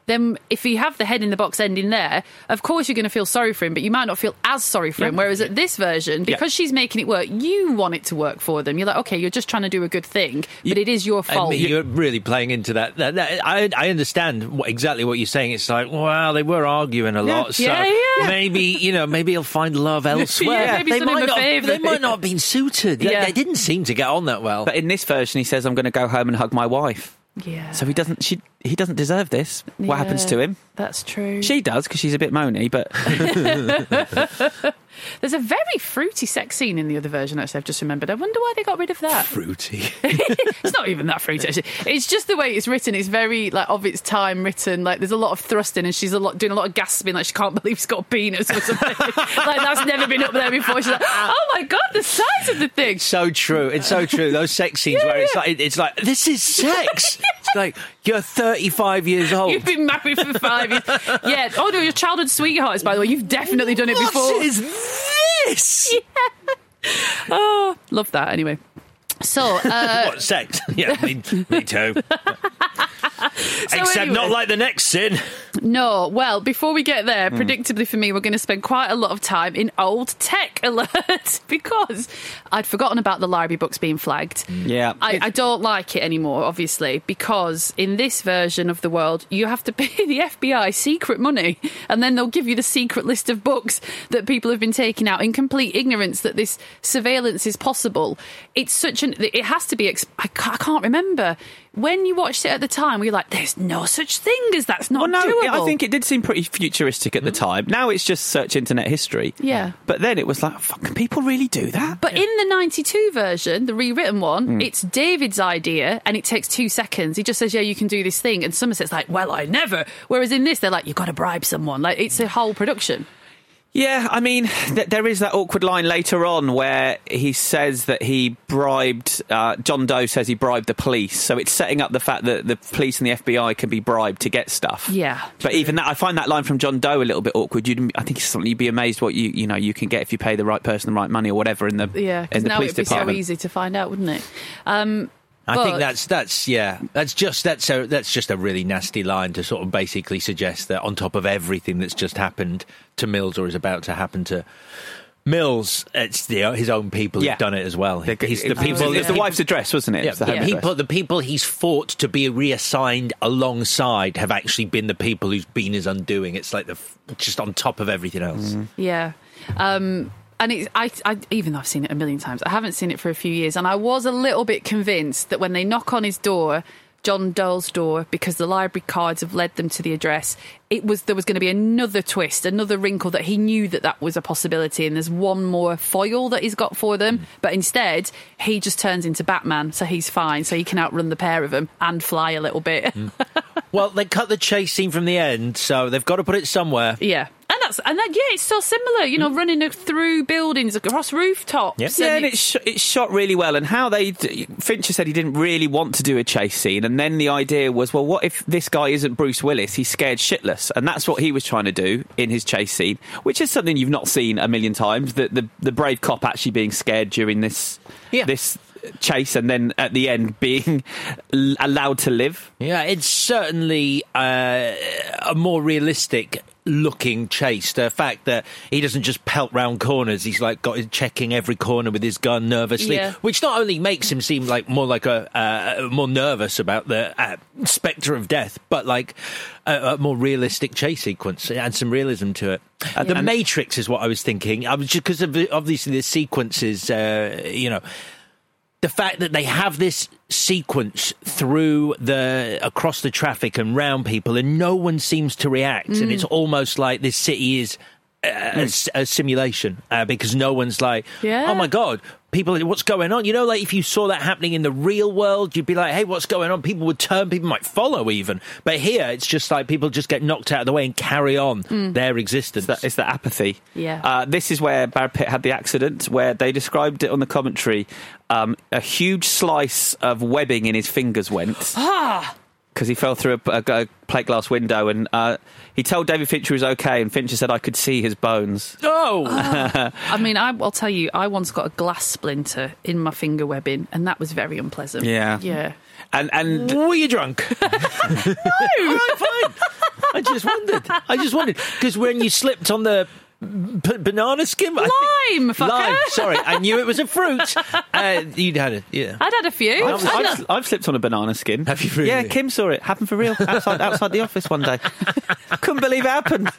Then, if you have the head in the box ending there, of course you're going to feel sorry for him, but you might not feel as sorry for him. Yeah. Whereas at this version, Yeah. because she's making it work, you want it to work for them. You're like, okay, you're just trying to do a good thing, but it is your I fault. mean, you're really playing into that. that, that- I, I understand what, exactly what you're saying. It's like, well, they were arguing a lot, so Yeah, yeah. maybe you know, maybe he'll find love elsewhere. Yeah, maybe they might not. favour. They might not have been suited. They- Yeah. They, didn't seem to get on that well. But in this version, he says, "I'm going to go home and hug my wife." yeah. So he doesn't. She he doesn't deserve this. What happens to him? That's true. She does because she's a bit moany, but There's a very fruity sex scene in the other version, actually, I've just remembered. I wonder why they got rid of that. Fruity. it's not even that fruity, actually. It's just the way it's written. It's very, like, of its time written. Like, there's a lot of thrusting, and she's a lot doing a lot of gasping, like, she can't believe she's got a penis or something. like, that's never been up there before. She's like, oh my God, the size of the thing. so true. It's so true. Those sex scenes where it's like it's like this is sex. It's like you're 35 years old. You've been married for five years. Yeah. Oh, no, your childhood sweethearts, by the way. You've definitely done it before. What is this? Oh, love that. Anyway. So, uh, what sex? Yeah, me, me too. Except anyway. not like the next sin. No, well, before we get there, Hmm. predictably for me, we're going to spend quite a lot of time in old tech alert because I'd forgotten about the library books being flagged. Yeah. I, I don't like it anymore, obviously, because in this version of the world, you have to pay the FBI secret money, and then they'll give you the secret list of books that people have been taking out in complete ignorance that this surveillance is possible. It's such an. It has to be. Ex- I, can't, I can't remember. When you watched it at the time, we were like, there's no such thing as that's not Well, no, doable. I think it did seem pretty futuristic at the time. Now it's just search internet history. Yeah. But then it was like, fuck, can people really do that? But in the 92 version, the rewritten one, Mm. it's David's idea and it takes two seconds. He just says, Yeah, you can do this thing. And Somerset's like, Well, I never. Whereas in this, they're like, You've got to bribe someone. Like, it's a whole production. Yeah, I mean, th- there is that awkward line later on where he says that he bribed, uh, John Doe says he bribed the police. So it's setting up the fact that the police and the FBI can be bribed to get stuff. Yeah. But even that, I find that line from John Doe a little bit awkward. You'd, I think it's something you'd be amazed what you you know you can get if you pay the right person the right money or whatever in the Yeah, because in the now police it'd be department. so easy to find out, wouldn't it? Um, I think that's that's yeah that's just that's a that's just a really nasty line to sort of basically suggest that on top of everything that's just happened to Mills or is about to happen to Mills, it's the, his own people Yeah. who've done it as well. He's the it's- people. it's the wife's address, wasn't it? Yeah, the the home address. people, the people he's fought to be reassigned alongside have actually been the people who's been his undoing. It's like the just on top of everything else. Yeah. Um, and it's, I, I, even though I've seen it a million times, I haven't seen it for a few years. And I was a little bit convinced that when they knock on his door, John Doe's door, because the library cards have led them to the address, it was there was going to be another twist, another wrinkle that he knew that that was a possibility. And there's one more foil that he's got for them. Mm-hmm. But instead, he just turns into Batman, so he's fine. So he can outrun the pair of them and fly a little bit. Mm. Well, they cut the chase scene from the end, so they've got to put it somewhere. Yeah. And that's and that, yeah, it's so similar, you know, running through buildings across rooftops. Yeah, and it's sh- it's shot really well. And how they d- Fincher said he didn't really want to do a chase scene, and then the idea was, well, what if this guy isn't Bruce Willis? He's scared shitless, and that's what he was trying to do in his chase scene, which is something you've not seen a million times. The the, the brave cop actually being scared during this yeah. this chase, and then at the end being allowed to live. Yeah, it's certainly uh, a more realistic looking chase. The fact that he doesn't just pelt round corners, he's like got checking every corner with his gun nervously, Yeah. which not only makes him seem like more like a uh, more nervous about the uh, spectre of death, but like a, a more realistic chase sequence and some realism to it. Uh, the Matrix is what I was thinking. I was just because of obviously the sequences, uh, you know the fact that they have this sequence through the across the traffic and round people and no one seems to react and Mm. it's almost like this city is a a, s- a simulation uh, because no one's like Yeah. oh my god people what's going on you know like if you saw that happening in the real world you'd be like hey what's going on people would turn people might follow even but here it's just like people just get knocked out of the way and carry on Mm. their existence It's the, it's the apathy. Yeah. Uh, this is where Brad Pitt had the accident, where they described it on the commentary. Um, a huge slice of webbing in his fingers went Ah! Because he fell through a, a- a plate glass window, and uh, he told David Fincher he was okay, and Fincher said I could see his bones. Oh, I mean, I, I'll tell you, I once got a glass splinter in my finger webbing, and that was very unpleasant. Yeah. Yeah. And and were you drunk? no, fine. I just wondered. I just wondered because when you slipped on the b- banana skin, Lime, think, fucker. lime. Sorry, I knew it was a fruit. Uh, you'd had it, yeah. I'd had a few. I've, I'd I've, I've slipped on a banana skin. Have you really? Yeah, Kim saw it. Happened for real. Outside, outside the office one day. Couldn't believe it happened.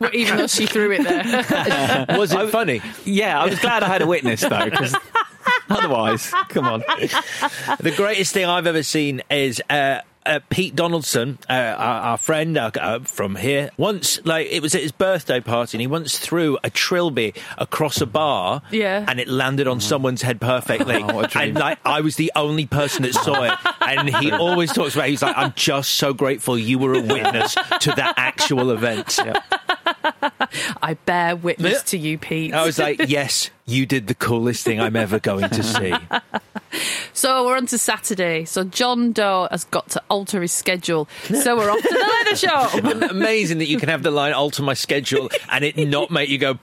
Well, even though she threw it there. Was it funny? Yeah, I was glad I had a witness though, because otherwise, come on. the greatest thing I've ever seen is uh, uh, Pete Donaldson, uh, our, our friend uh, uh, from here. Once, like it was at his birthday party, and he once threw a trilby across a bar, Yeah. and it landed on someone's head perfectly. Oh, what a dream. and like I was the only person that saw it, and he always talks about. He's like, I'm just so grateful you were a witness to that actual event. I bear witness Yeah. to you, Pete. I was like, yes, you did the coolest thing I'm ever going to see. So we're on to Saturday. So John Doe has got to alter his schedule. So we're off to the leather shop. Amazing that you can have the line alter my schedule and it not make you go.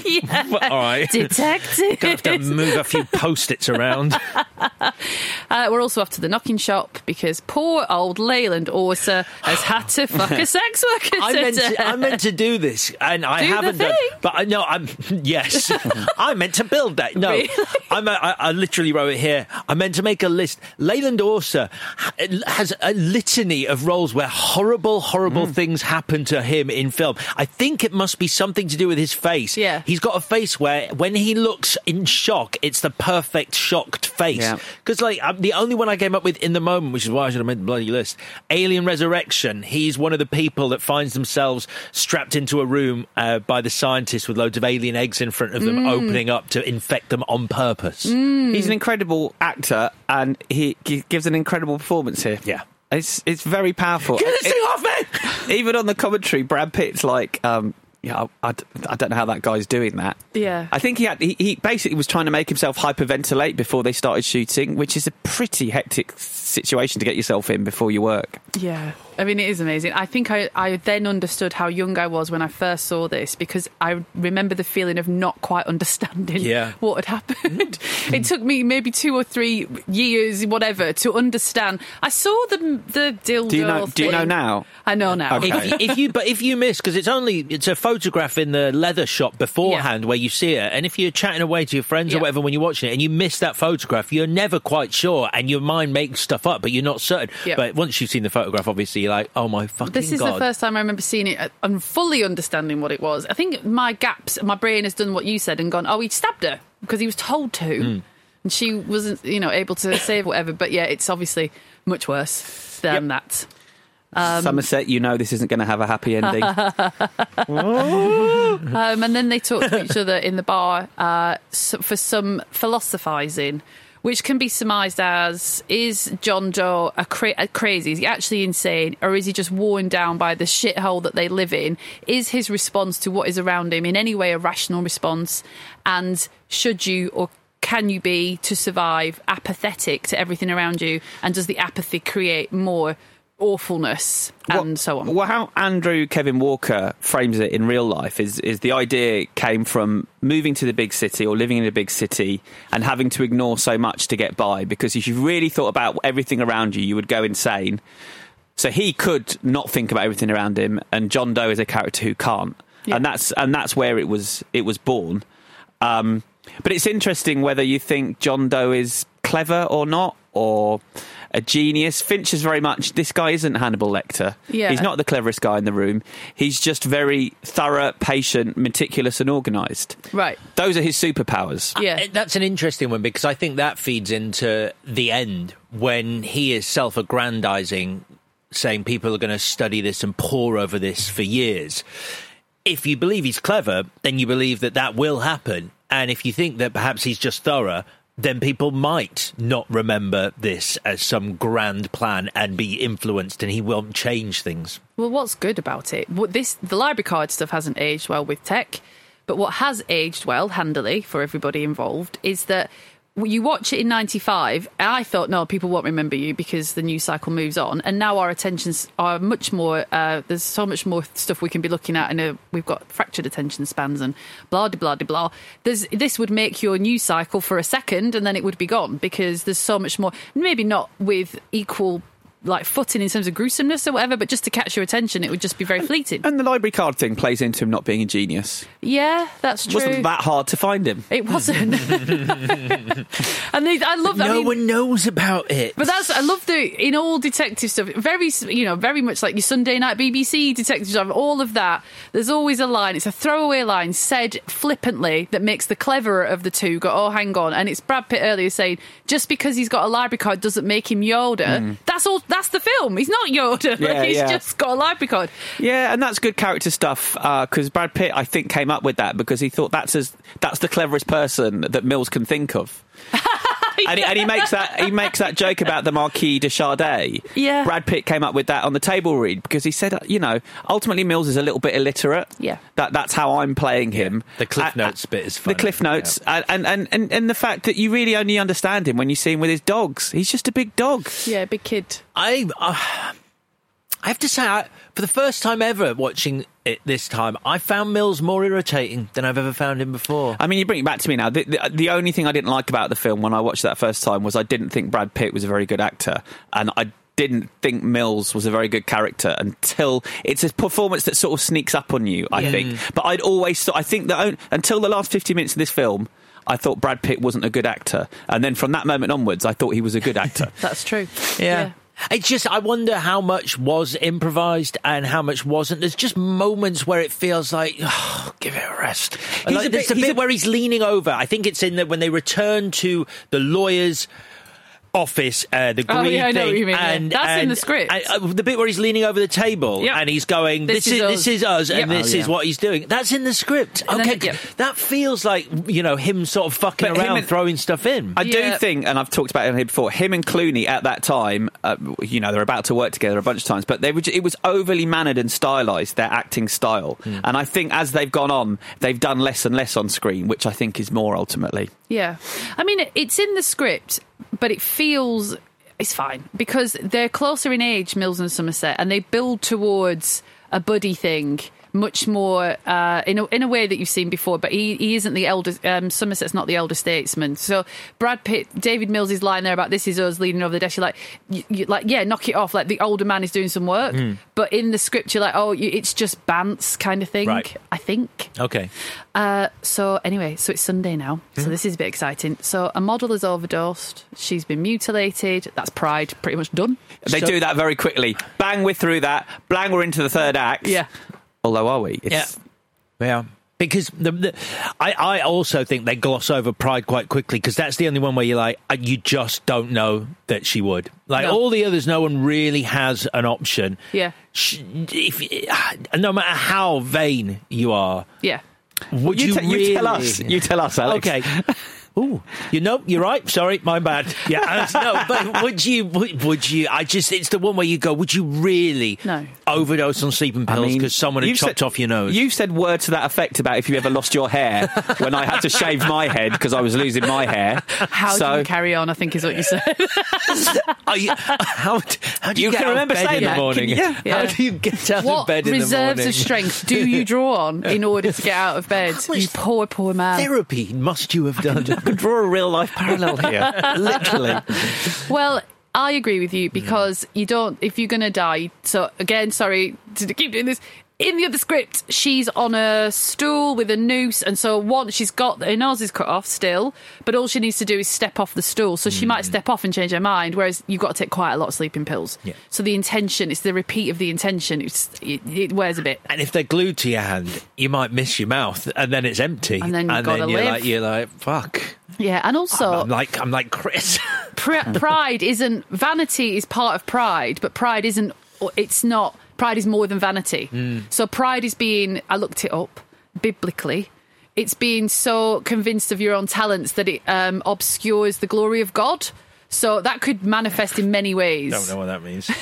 yeah. All right. Detective. Gonna have to move a few post-its around. Uh, we're also off to the knocking shop because poor old Leland Orser has had to fuck a sex worker I meant, to, I meant to do this, and I Do haven't done. But I know I'm. Yes, I meant to build that. No, Really? I'm a, I, I literally wrote it here. I meant to make a list. Leland Orser has a litany of roles where horrible, horrible things happen to him in film. I think it must be something to do with his face. Yeah. He's got a face where when he looks in shock, it's the perfect shocked face. Yeah. Because like I'm the only one I came up with in the moment, which is why I should have made the bloody list. Alien Resurrection. He's one of the people that finds themselves strapped into a room uh, by the scientists with loads of alien eggs in front of them, Mm. opening up to infect them on purpose. He's an incredible actor, and he gi- gives an incredible performance here. Yeah. It's it's very powerful. Get this It- thing off me! even on the commentary, Brad Pitt's like, um, yeah, I, I I don't know how that guy's doing that. Yeah. I think he had he, he basically was trying to make himself hyperventilate before they started shooting, which is a pretty hectic situation to get yourself in before you work. Yeah. I mean, it is amazing. I think I, I then understood how young I was when I first saw this because I remember the feeling of not quite understanding Yeah. what had happened. it took me maybe two or three years, whatever, to understand. I saw the the dildo. Do you know? Do you know now? I know now. Okay. If, if you but if you miss because it's only it's a photograph in the leather shop beforehand where you see it, and if you're chatting away to your friends or whatever when you're watching it, and you miss that photograph, you're never quite sure, and your mind makes stuff up, but you're not certain. Yeah. But once you've seen the photograph, obviously you're like, oh my fucking This is god! the first time I remember seeing it and fully understanding what it was. I think my gaps, my brain has done what you said and gone, oh, he stabbed her because he was told to. Hmm. And she wasn't, you know, able to save whatever. But yeah, it's obviously much worse than that. Um, Somerset, you know this isn't going to have a happy ending. um, and then they talk to each other in the bar uh, for some philosophising, which can be surmised as is John Doe a, cra- a crazy? Is he actually insane? Or is he just worn down by the shithole that they live in? Is his response to what is around him in any way a rational response? And should you or can you be to survive apathetic to everything around you? And does the apathy create more awfulness and so on? Well, how Andrew Kevin Walker frames it in real life is is the idea came from moving to the big city or living in a big city and having to ignore so much to get by because if you really thought about everything around you, you would go insane. So he could not think about everything around him, and John Doe is a character who can't, and that's and that's where it was it was born. Um, but it's interesting whether you think John Doe is clever or not, or a genius. Finch is very much this guy isn't Hannibal Lecter. Yeah. He's not the cleverest guy in the room. He's just very thorough, patient, meticulous, and organised. Right. Those are his superpowers. Yeah. Uh, That's an interesting one because I think that feeds into the end when he is self aggrandizing, saying people are going to study this and pore over this for years. If you believe he's clever, then you believe that that will happen. And if you think that perhaps he's just thorough, then people might not remember this as some grand plan and be influenced and he won't change things. Well, what's good about it? This the library card stuff hasn't aged well with tech, but what has aged well, handily for everybody involved, is that you watch it in '95. and I thought, no, people won't remember you because the news cycle moves on, and now our attentions are much more. Uh, there's so much more stuff we can be looking at, and uh, we've got fractured attention spans and blah de blah de blah. There's this would make your news cycle for a second, and then it would be gone because there's so much more. Maybe not with equal like footing in terms of gruesomeness or whatever, but just to catch your attention, it would just be very fleeting. And the library card thing plays into him not being a genius. Yeah, that's true. It true. wasn't that hard to find him. It wasn't. and they, I love that. no I mean, one knows about it. But that's I love the in all detective stuff. Very you know very much like your Sunday night BBC detective stuff. All of that. There's always a line. It's a throwaway line said flippantly that makes the cleverer of the two go, "Oh, hang on." And it's Brad Pitt earlier saying, "Just because he's got a library card doesn't make him Yoda." Mm. That's all. That's the film. He's not Yoda. Yeah, he's yeah. just got a library card. Yeah, and that's good character stuff uh, because Brad Pitt, I think, came up with that because he thought that's as that's the cleverest person that Mills can think of. and, he, and he makes that he makes that joke about the Marquis de Chardet. Yeah. Brad Pitt came up with that on the table read because he said, you know, ultimately Mills is a little bit illiterate. Yeah. that that's how I'm playing him. The Cliff Uh, uh, Notes bit is fun. The. Cliff Notes, and, and, and, and, and the fact that you really only understand him when you see him with his dogs. He's just a big dog. Yeah, big kid. I. Uh, I have to say, I, for the first time ever watching it this time, I found Mills more irritating than I've ever found him before. I mean, you bring it back to me now. The, the, the only thing I didn't like about the film when I watched that first time was I didn't think Brad Pitt was a very good actor, and I didn't think Mills was a very good character until it's a performance that sort of sneaks up on you. I Yeah. think, but I'd always thought I think that until the last fifty minutes of this film. I thought Brad Pitt wasn't a good actor, and then from that moment onwards, I thought he was a good actor. That's true. Yeah. It's just, I wonder how much was improvised and how much wasn't. There's just moments where it feels like, oh, give it a rest. He's Like, a there's a bit a- where he's leaning over. I think it's in that when they return to the lawyer's office, uh, the Oh, green yeah, I know thing, what you mean, and That's in the script. and, uh, the bit where he's leaning over the table Yep. and he's going, This "This, is is, us." this is us, and this Oh, is what he's doing." That's in the script. And Okay, it- yep. that feels like you know him sort of fucking But around, and- throwing stuff in. I do think, and I've talked about it here before. Him and Clooney at that time, uh, you know, they're about to work together a bunch of times, but they were, ju- it was overly mannered and stylized their acting style. And I think as they've gone on, they've done less and less on screen, which I think is more ultimately. Yeah. I mean, it's in the script, but it feels it's fine because they're closer in age, Mills and Somerset, and they build towards a buddy thing much more uh, in a in a way that you've seen before. But he, he isn't the elder. Um, Somerset's not the elder statesman. So Brad Pitt, David Mills is lying there about this is us leaning over the desk. You're like, you, you, like yeah, knock it off. Like the older man is doing some work. Mm. But in the script, you're like, oh, you, it's just bants kind of thing. Right. I think. Okay. Uh, so anyway, so it's Sunday now. So Mhm. this is a bit exciting. So a model has overdosed. She's been mutilated. That's Pride pretty much done. They do that very quickly. Bang, we're through that. Bang, we're into the third act. Yeah. Although, are we? Yeah. Yeah. Because the, the I, I also think they gloss over Pride quite quickly because that's the only one where you're like, uh, you just don't know that she would. Like No. all the others, no one really has an option. Yeah. Sh- If, no matter how vain you are, Yeah. would You you, te- you tell us. You tell us, Alex. Okay. Ooh, you know, you're right. Sorry, my bad. Yeah, no, but would you? Would, would you? I just, it's the one where you go. Would you really No. overdose on sleeping pills because someone had you've chopped said- off your nose? You said words to that effect about if you ever lost your hair when I had to shave my head because I was losing my hair. How so, do you carry on? I think is what you said. Are you, how, how do you, You get can out remember of bed saying in the morning? you? Yeah. How do you get out what of bed in the reserves of strength do you draw on in order to get out of bed? You poor, poor man. Therapy must you have done? Could draw a real life parallel here. Literally. Well, I agree with you because you don't. If you're going to die, so again, sorry to keep doing this. In the other script, she's on a stool with a noose, and so once she's got her nose is cut off still, but all she needs to do is step off the stool. So she might mm. step off and change her mind. Whereas you've got to take quite a lot of sleeping pills. Yeah. So the intention, it's the repeat of the intention. It's, it, it wears a bit. And if they're glued to your hand, you might miss your mouth, and then it's empty, And then you've gotta you're live. like, you're like, fuck. Yeah, and also I'm like, I'm like Chris. pr- pride isn't vanity is part of pride, but pride isn't. It's not. Pride is more than vanity. So pride is being. I looked it up biblically. It's being so convinced of your own talents that it um, obscures the glory of God. So that could manifest in many ways. Don't know what that means.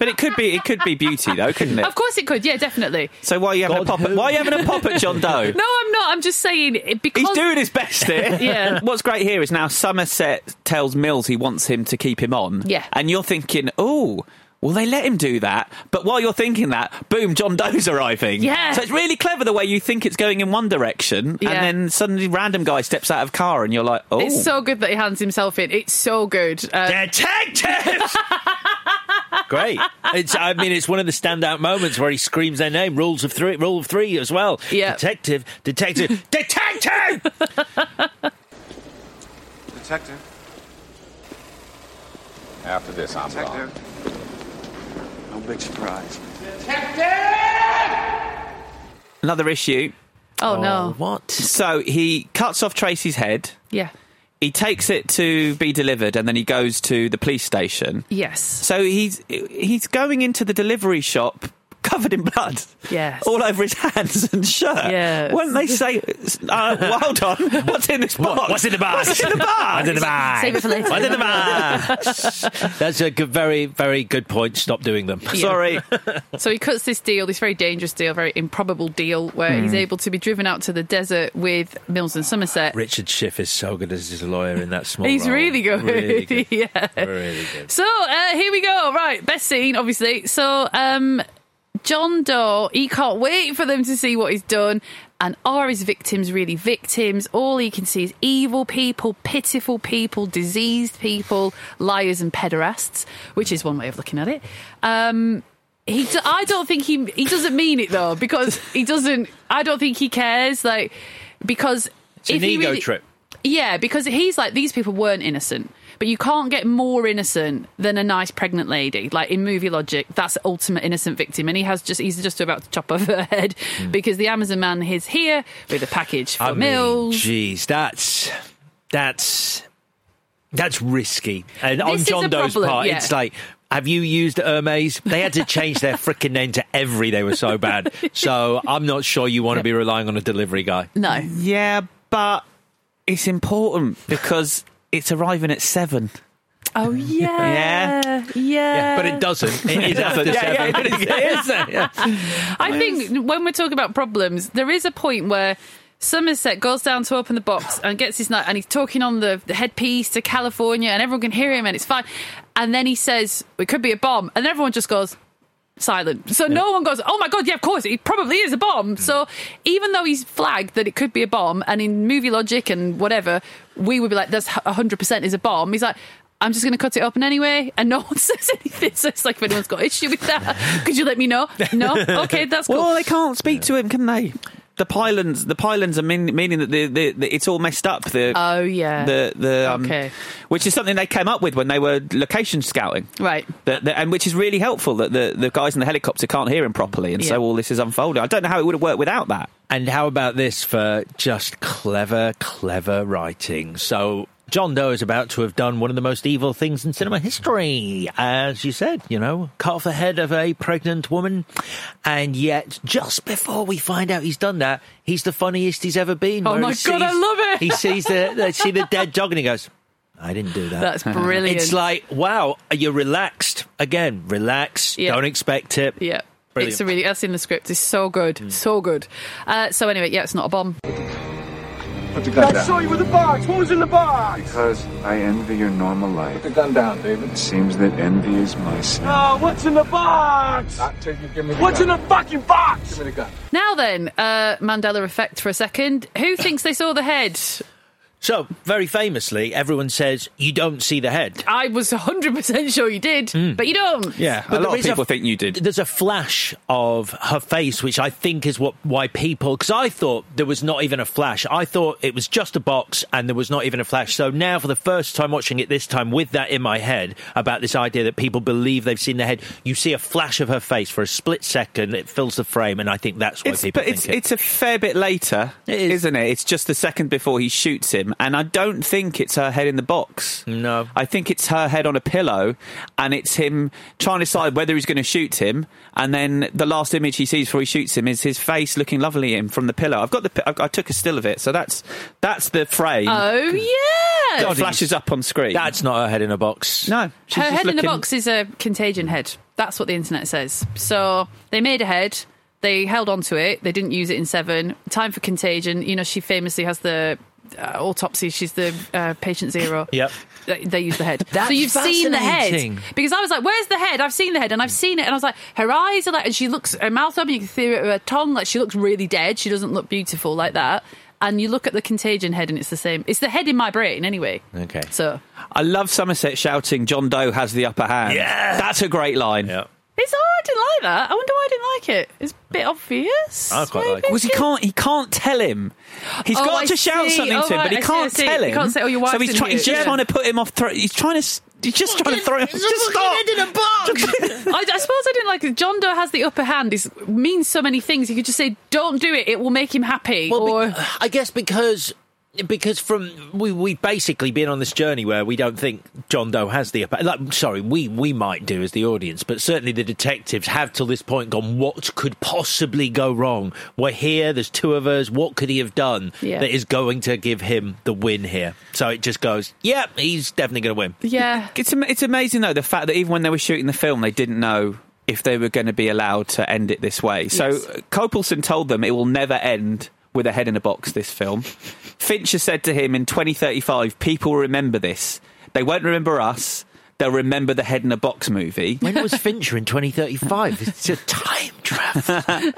But it could be it could be beauty though, couldn't it? Of course, it could. Yeah, definitely. So why are you having God a pop? At, why are you having a pop at John Doe? No, I'm not. I'm just saying it because He's doing his best here. Yeah. What's great here is now Somerset tells Mills he wants him to keep him on. Yeah. And you're thinking, oh. Well, they let him do that, but while you're thinking that, boom, John Doe's arriving. Yeah. So it's really clever the way you think it's going in one direction, Yeah. and then suddenly random guy steps out of car, and you're like, oh, It's so good that he hands himself in. It's so good. Um, Detective! Great. It's, I mean, it's one of the standout moments where he screams their name. Rules of three, rule of three as well. Yeah. Detective, detective, detective! Detective. After this, I'm gone. No big surprise. another issue. oh, no. Oh, what? So he cuts off Tracy's head. Yeah. He takes it to be delivered, and then he goes to the police station. Yes. So he's he's going into the delivery shop covered in blood. Yes. All over his hands and shirt. Yeah. Wouldn't they say, uh, well, hold on, what's in this box? What's in the box? What's in the box? What's in the box? Save it for later. What's in the box? That's a good, very, very good point. Stop doing them. Sorry. So he cuts this deal, this very dangerous deal, very improbable deal, where Hmm. he's able to be driven out to the desert with Mills and Somerset. Richard Schiff is so good as his lawyer in that small He's role. really good. Really good. yeah. Really good. So uh, here we go. Right, best scene, obviously. So um, John Doe, he can't wait for them to see what he's done. And are his victims really victims? All he can see is evil people, pitiful people, diseased people, liars and pederasts, which is one way of looking at it. Um, he, do- I don't think he he doesn't mean it though because he doesn't. I don't think he cares. Like because It's an if he ego really- trip. yeah, because he's like, these people weren't innocent. But you can't get more innocent than a nice pregnant lady. Like in movie logic, that's the ultimate innocent victim. And he has just, he's just about to chop off her head hmm. because the Amazon man is here with a package for. I mean, Mills. Jeez, that's that's that's risky. And on This is John Doe's problem, part, yeah. it's like. Have you used Hermes? They had to change their freaking name to Evri. They were so bad. So I'm not sure you want to be relying on a delivery guy. No. Yeah, but it's important because it's arriving at seven. Oh, yeah. Yeah. Yeah, but it doesn't. It is after Yeah, seven. yeah, it is. It is, yeah. I think when we're talking about problems, there is a point where Somerset goes down to open the box and gets his nut, and he's talking on the, the headpiece to California, and everyone can hear him, and it's fine. And then he says, "It could be a bomb," and everyone just goes silent. So no one goes, "Oh my god, yeah, of course, it probably is a bomb." So even though he's flagged that it could be a bomb, and in movie logic and whatever, we would be like, "That's hundred percent is a bomb." He's like. I'm just going to cut it open anyway, and no one says anything. So it's like if anyone's got issue with that, could you let me know? No, okay, that's cool. Well, they can't speak to him, can they? The pylons, the pylons are mean, meaning that the, the, the, it's all messed up. The Oh yeah. the the um, Okay. which is something they came up with when they were location scouting, Right. That that- and which is really helpful that the, the guys in the helicopter can't hear him properly, and Yeah. so all this is unfolding. I don't know how it would have worked without that. And how about this for just clever, clever writing? So. John Doe is about to have done one of the most evil things in cinema history. As you said, you know, cut off the head of a pregnant woman. And yet, just before we find out he's done that, he's the funniest he's ever been. Oh my God, I love it. He sees the, they see the dead dog and he goes, I didn't do that. That's brilliant. It's like, wow, you're relaxed. Again, relax. Yeah. Don't expect it. Yeah. It's really that's in the script. It's so good, so good. Uh, so anyway, yeah, it's not a bomb. Put the gun I down. saw you with the box. What was in the box? Because I envy your normal life. Put the gun down, David. It seems that envy is my sin. Oh, what's in the box? Not till you give me the What's in the fucking box? Give me the gun. Now then, uh, Mandela effect for a second. Who thinks they saw the head? So, very famously, everyone says you don't see the head. I was 100% sure you did, hmm. but you don't. Yeah, But a lot of is a- people think you did. There's a flash of her face, which I think is what why people. Because I thought there was not even a flash. I thought it was just a box, and there was not even a flash. So now, for the first time watching it this time, with that in my head about this idea that people believe they've seen the head, you see a flash of her face for a split second. It fills the frame, and I think that's why It's, people but think it's it. it's a fair bit later, It is. isn't it? It's just the second before he shoots him, and I don't think it's her head in the box. No. I think it's her head on a pillow, and it's him trying to decide whether he's going to shoot him. And then the last image he sees before he shoots him is his face looking lovely at him from the pillow. I've got the pi- I I took a still of it, so that's that's the frame Oh, yeah. that flashes up on screen. That's not her head in a box. no, she's Her just head in the looking- box is a contagion head. That's what the internet says. So they made a head. They held on to it. They didn't use it in Seven. Time for Contagion. You know, she famously has the uh, autopsy. She's the uh, patient zero. Yep. They, they use the head. That's so you've seen the head because I was like, "Where's the head?" I've seen the head, and I've seen it, and I was like, "Her eyes are like," and she looks, her mouth open. You can see her, her tongue, like she looks really dead. She doesn't look beautiful like that. And you look at the contagion head, and it's the same. It's the head in my brain, anyway. Okay. So I love Somerset shouting, "John Doe has the upper hand." Yeah. that's a great line. Yeah. It's oh, I didn't like that. I wonder why I didn't like it. It's a bit obvious. I quite like it. Because he can't, he can't tell him. He's Oh, got I to shout see. something Oh, to him, right, but he I see, can't see. tell He him. can't say, "Oh, your so wife's he's, in trying, he's here." just Yeah. trying to put him off. Thro- he's trying to. He's just trying to throw him. Just stop. I, I suppose I didn't like it. John Doe has the upper hand. It means so many things. You could just say, "Don't do it. It will make him happy." Well, be- I guess because because from we we've basically been on this journey where we don't think John Doe has the upper- like sorry we we might do as the audience but certainly the detectives have till this point gone what could possibly go wrong we're here there's two of us what could he have done Yeah. that is going to give him the win here so it just goes yeah he's definitely going to win Yeah. It's it's amazing though the fact that even when they were shooting the film, they didn't know if they were going to be allowed to end it this way. So Yes. uh, Copelson told them it will never end with a head in a box. This film, Fincher said to him in 2035, people will remember this. They won't remember us. They'll remember the head in a box movie. when was Fincher in 2035 it's a time travel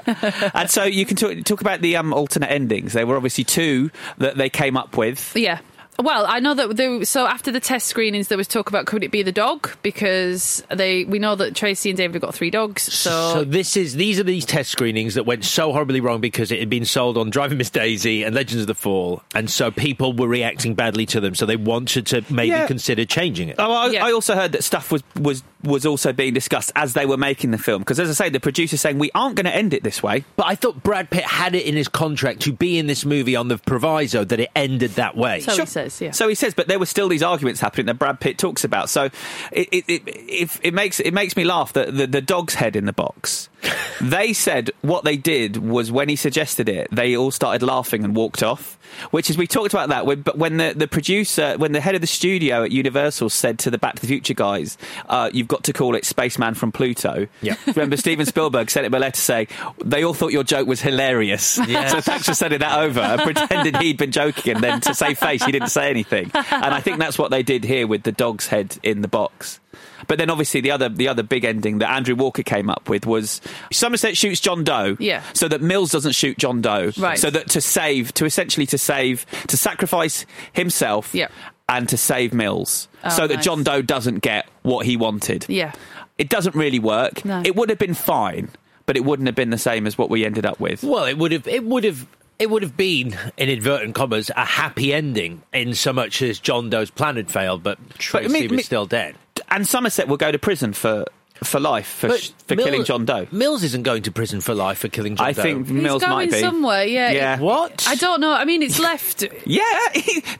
and so you can talk, talk about the um, alternate endings. There were obviously two that they came up with. Yeah. Well, I know that there, so after the test screenings, there was talk about could it be the dog because they we know that Tracy and David have got three dogs. So, So this is these are these test screenings that went so horribly wrong because it had been sold on Driving Miss Daisy and Legends of the Fall, and so people were reacting badly to them. So they wanted to maybe Yeah. consider changing it. Oh, I, Yeah. I also heard that stuff was, was, was also being discussed as they were making the film. Because, as I say, the producer's saying, we aren't going to end it this way. But I thought Brad Pitt had it in his contract to be in this movie on the proviso that it ended that way. so he says, yeah. So he says, but there were still these arguments happening that Brad Pitt talks about. So it, it, it, it, it makes it makes me laugh that the, the dog's head in the box. They said what they did was when he suggested it, they all started laughing and walked off. Which is we talked about that when, but when the, the producer, when the head of the studio at Universal said to the Back to the Future guys, uh, "You've got to call it Spaceman from Pluto." Yeah. Remember, Steven Spielberg sent him a letter saying they all thought your joke was hilarious. Yes. So thanks for sending that over and pretended he'd been joking, and then to save face, he didn't say anything. And I think that's what they did here with the dog's head in the box. But then, obviously, the other the other big ending that Andrew Walker came up with was Somerset shoots John Doe, Yeah. so that Mills doesn't shoot John Doe, Right. So that to save, to essentially to save, to sacrifice himself, Yeah. and to save Mills, Oh, so that nice. John Doe doesn't get what he wanted. yeah. It doesn't really work. No. It would have been fine, but it wouldn't have been the same as what we ended up with. Well, it would have. It would have. It would have been, in inverted commas, a happy ending in so much as John Doe's plan had failed, but Tracy me- was me- still dead. And Somerset will go to prison for for life for, sh- for Mill- killing John Doe. Mills isn't going to prison for life for killing John I Doe. think He's Mills going might be somewhere, yeah. Yeah. What? I don't know. I mean, it's left. Yeah,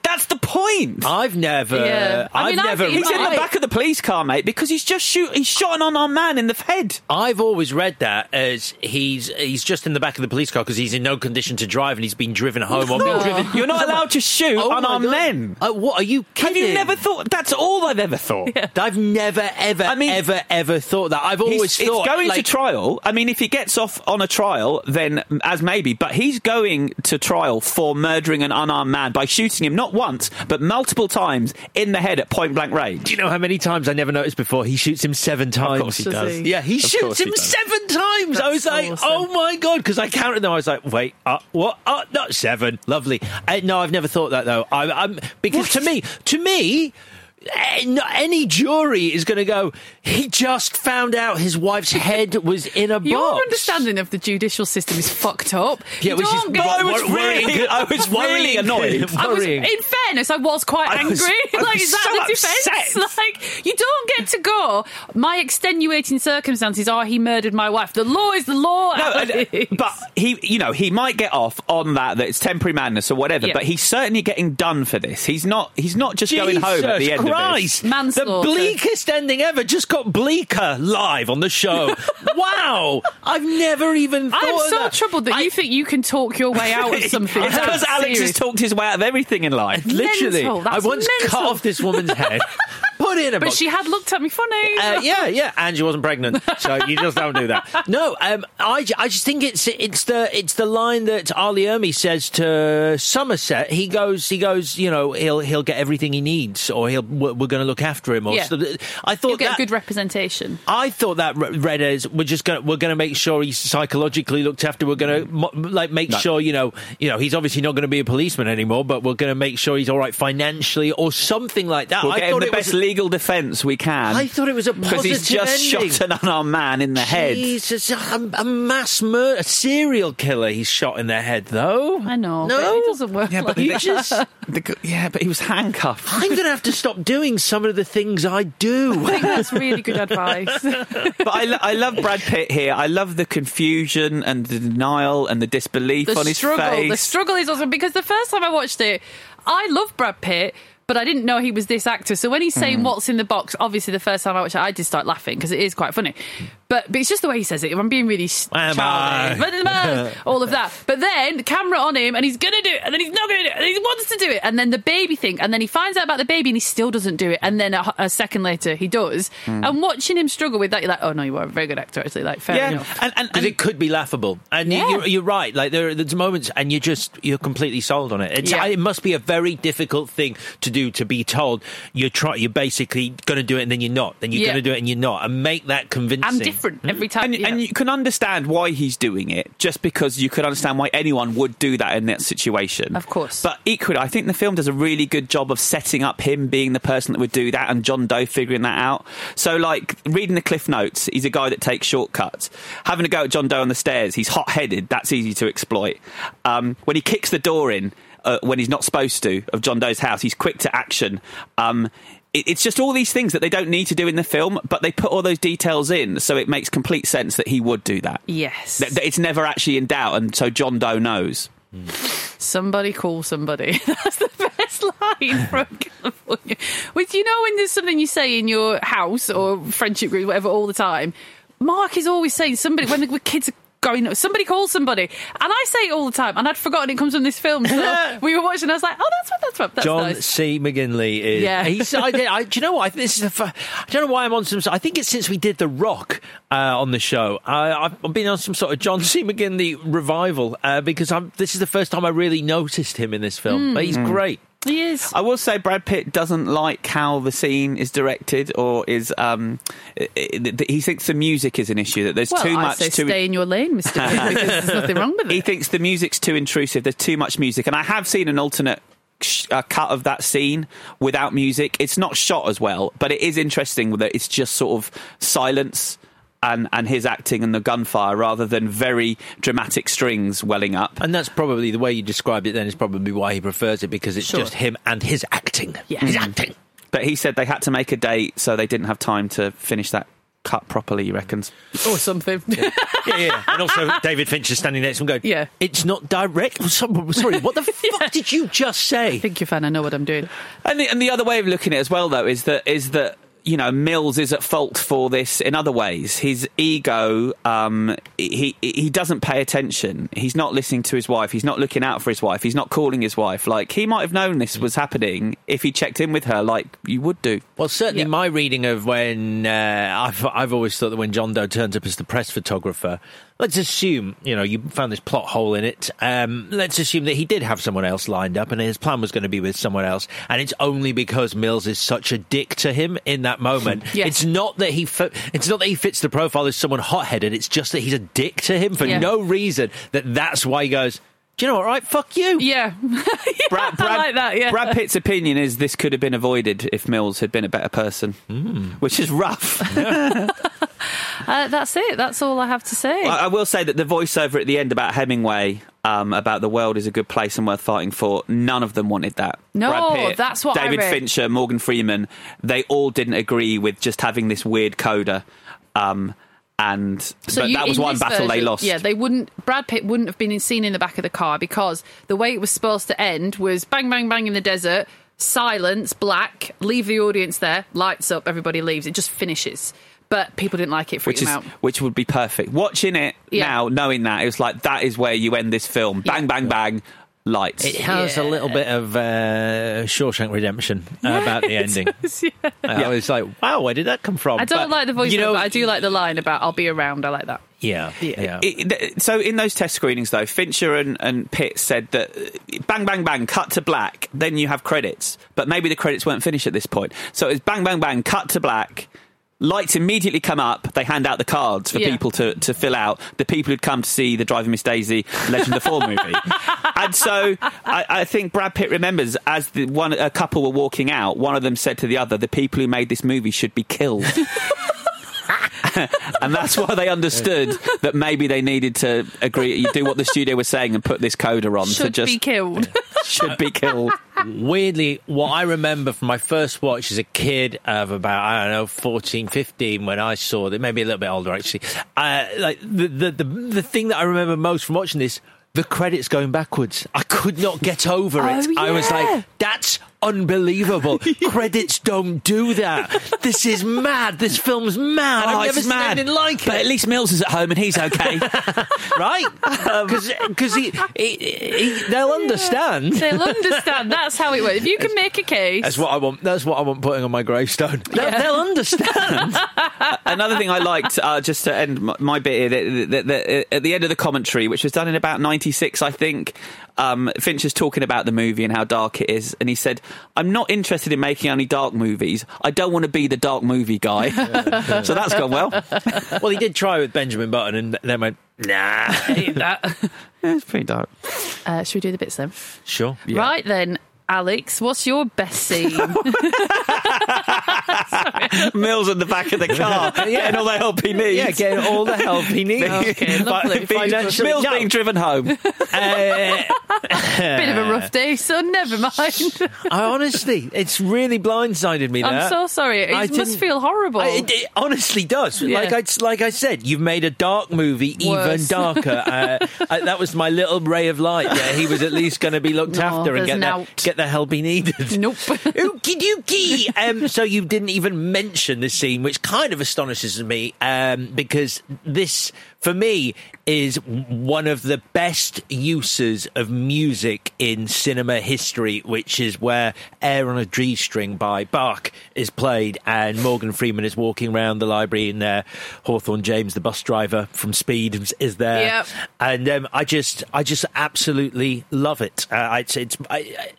that's the point. I've never. Yeah. I I've mean, I never. think He's in the I- back of the police car, mate, because he's just shoot. He's shot an unarmed man in the head. I've always read that as he's he's just in the back of the police car because he's in no condition to drive and he's been driven home or been driven. You're not allowed to shoot Oh my unarmed God. men. Uh, what are you Have you never thought? That's all I've ever thought. I've never, ever, I mean- ever, ever thought that. I've He's- always it's thought going like, to trial. I mean, if he gets off on a trial, then as maybe, but he's going to trial for murdering an unarmed man by shooting him not once but multiple times in the head at point blank range. Do you know how many times I never noticed before? He shoots him seven times. Of course he Does does. he? Yeah, he Of shoots course he him seven times. I was like, awesome. oh my god, because I counted them. I was like, wait, uh, what? Uh, not seven. Lovely. Uh, no, I've never thought that though. I, I'm because to me, to me. Eh, Any jury is going to go. He just found out his wife's head was in a Your box. understanding of the judicial system is fucked up. Yeah, which is get- I was really- I was really annoyed. I was, in fairness, I was quite I angry. was- like, is that so the defence? Like, you don't get to go. My extenuating circumstances are he murdered my wife. The law is the law. No, and- but he, you know, he might get off on that that it's temporary madness or whatever. But he's certainly getting done for this. He's not. He's not just going home at the Jesus end Christ. Manslaughter. The bleakest ending ever just got bleaker live on the show. wow. I've never even thought I'm so that. troubled that you think you can talk your way out of something. it's because Alex has talked his way out of everything in life. Literally. Mental. I once cut off this woman's head, put it in a But box. she had looked at me funny. Uh, yeah, yeah, and she wasn't pregnant, so you just don't do that. No, um, I, I just think it's it's the it's the line that R. Lee Ermey says to Somerset. He goes, he goes, you know, he'll he'll get everything he needs, or he'll we're, we're going to look after him. Or Yeah. so- I You'll thought get that good representation. I thought that re- read as we're just going to we're going to make sure he's psychologically looked after. We're going to like make No. sure you know you know he's obviously not going to be a policeman anymore, but we're going to make sure he's all right financially or something like that. We'll I get him thought the it best was, legal legal defence we can. I thought it was a because he's just ending. shot an unarmed man in the head. Jesus, a, a mass murder, a serial killer. He's shot in the head, though. I know. No, but it doesn't work. Yeah, but like he that. just the yeah, but he was handcuffed. I'm going to have to stop doing some of the things I do. I think that's really good advice. but I, lo- I love Brad Pitt here. I love the confusion and the denial and the disbelief the on his struggle. face. The struggle is awesome because the first time I watched it, I love Brad Pitt. But I didn't know he was this actor. So when he's saying Mm. what's in the box, obviously the first time I watched it, I did start laughing because it is quite funny. But but it's just the way he says it. If I'm being really s- childish, all of that. But then the camera on him, and he's gonna do it, and then he's not gonna do it, and he wants to do it, and then the baby thing, and then he finds out about the baby, and he still doesn't do it, and then a, a second later he does. Mm. And watching him struggle with that, you're like, oh no, you are a very good actor. Actually, like fair enough. and, and, Because it could be laughable, and you- Yeah. you're, you're right. Like there, there's moments, and you're just you're completely sold on it. It's, Yeah. It must be a very difficult thing to do to be told you're try, you're basically going to do it, and then you're not. Then you're Yeah. going to do it, and you're not, and make that convincing. I'm different every time. and, yeah. and you can understand why he's doing it, just because you could understand why anyone would do that in that situation. Of course. But equally, I think the film does a really good job of setting up him being the person that would do that and John Doe figuring that out. So, like, reading the Cliff Notes, he's a guy that takes shortcuts. Having a go at John Doe on the stairs, he's hot headed, that's easy to exploit. Um, when he kicks the door in, uh, when he's not supposed to, of John Doe's house, he's quick to action. Um, it- it's just all these things that they don't need to do in the film, but they put all those details in, so it makes complete sense that he would do that. yes. That- that It's never actually in doubt, and so John Doe knows. Somebody call somebody. That's the best line from California. Which you know when there's something you say in your house or friendship group, whatever, all the time. Mark is always saying somebody when the kids are going, somebody call somebody, and I say it all the time, and I'd forgotten it comes from this film. So we were watching, I was like, oh, that's what that's from. That's John nice. C. McGinley is. Yeah. He's, I, I, do you know what? I, think this is the. fir- I don't know why I'm on some. I think it's since we did The Rock uh, on the show. I, I've been on some sort of John C. McGinley revival uh, because I'm, this is the first time I really noticed him in this film. Mm. But he's Mm. great. He is. I will say Brad Pitt doesn't like how the scene is directed, or is um, he thinks the music is an issue. That there's well, too I much say to stay in your lane, Mister, because there's nothing wrong with it. He thinks the music's too intrusive. There's too much music, and I have seen an alternate sh- uh, cut of that scene without music. It's not shot as well, but it is interesting that it's just sort of silence. And, and his acting and the gunfire rather than very dramatic strings welling up. And that's probably the way you described it. Then is probably why he prefers it because it's Sure. just him and his acting. Yeah. His mm. acting. But he said they had to make a date, so they didn't have time to finish that cut properly. He reckons. or something. Yeah, yeah. And also, David Finch is standing next to him going, Yeah. It's not direct. Oh, Sorry, what the fuck did you just say? Thank you, fan. I know what I'm doing. And the, and the other way of looking at it as well, though, is that is that you know Mills is at fault for this in other ways. His ego, um, he he doesn't pay attention. He's not listening to his wife. He's not looking out for his wife. He's not calling his wife. Like he might have known this was happening if he checked in with her, like you would do. Well, certainly my reading of when uh, I've I've always thought that when John Doe turns up as the press photographer, let's assume you know you found this plot hole in it. Um, let's assume that he did have someone else lined up, and his plan was going to be with someone else, and it's only because Mills is such a dick to him in that moment. Yes. It's not that he fi- it's not that he fits the profile as someone hot headed. It's just that he's a dick to him for Yeah. no reason. That that's why he goes. Do you know what? Right, fuck you. Yeah, Brad, I like that. Yeah, Brad Pitt's opinion is this could have been avoided if Mills had been a better person, which is rough. Uh, that's it. That's all I have to say. I I will say that the voiceover at the end about Hemingway, um, about the world is a good place and worth fighting for, none of them wanted that. No, Brad Pitt, that's what David read. Fincher, Morgan Freeman, they all didn't agree with just having this weird coda. Um, and but you- that was one battle they lost. Yeah, they wouldn't. Brad Pitt wouldn't have been seen in the back of the car because the way it was supposed to end was bang, bang, bang in the desert, silence, black, leave the audience there, lights up, everybody leaves. It just finishes. But people didn't like it, freaked which is out. which would be perfect. Watching it Yeah. now, knowing that, it was like that is where you end this film. Bang, bang, bang, lights. It has a little bit of uh, Shawshank Redemption uh, about the ending. yeah. Uh, I was like, wow, where did that come from? I don't But, like the voice, you know, but I do like the line about "I'll be around." I like that. Yeah, yeah. It- th- so in those test screenings, though, Fincher and, and Pitt said that uh, bang, bang, bang, cut to black, then you have credits. But maybe the credits weren't finished at this point. So it was bang, bang, bang, cut to black, Lights immediately come up. They hand out the cards for Yeah. people to, to fill out. The people who'd come to see the Driving Miss Daisy Legend of the Fall movie, and so I, I think Brad Pitt remembers as the one a couple were walking out. One of them said to the other, "The people who made this movie should be killed." and that's why they understood that maybe they needed to agree, do what the studio was saying, and put this coda on to just be killed. should be killed. Weirdly, what I remember from my first watch as a kid of about, I don't know, 14, 15, when I saw it, maybe a little bit older actually, uh, like the, the, the, the thing that I remember most from watching this, the credits going backwards. I could not get over it. Oh, I was like, that's unbelievable. credits don't do that. This is mad. This film's mad. Oh, I've never it's seen mad. anything like it. But at least Mills is at home and he's okay. right? Because he, he, he, they'll understand. They'll understand. That's how it works. If you can make a case. That's what I want. That's what I want putting on my gravestone. They'll, Yeah. they'll understand. Another thing I liked, uh, just to end my, my bit, here, that- that- that at the end of the commentary, which was done in about '96, I think, um, Finch is talking about the movie and how dark it is, and he said, "I'm not interested in making any dark movies. I don't want to be the dark movie guy." so that's gone well. well, he did try with Benjamin Button, and then went, nah. Hate that. it's pretty dark. Uh, should we do the bits then? Sure. Right then, Alex, what's your best scene? Mills in the back of the car, getting all the help he needs. Yeah, getting all the help he needs. Okay, lovely. Being- Financially- Mills No. being driven home. Uh, Bit of a rough day, so never mind. I honestly, it's really blindsided me. I'm so sorry. It I must didn't- feel horrible. I- it, it honestly does. Yeah. Like I like I said, you've made a dark movie even darker. uh, uh, that was my little ray of light. Yeah, he was at least going to be looked No, after and get the, get the help he needed. Nope. Okie dokie. Um, so you didn't even mention this scene, which kind of astonishes me, um, because this, for me, is one of the best uses of music in cinema history, which is where Air on a G String by Bach is played, and Morgan Freeman is walking around the library, and uh, Hawthorne James, the bus driver from Speed, is- is there, Yep. and um, I just, I just absolutely love it. Uh, it's, it's, I, I,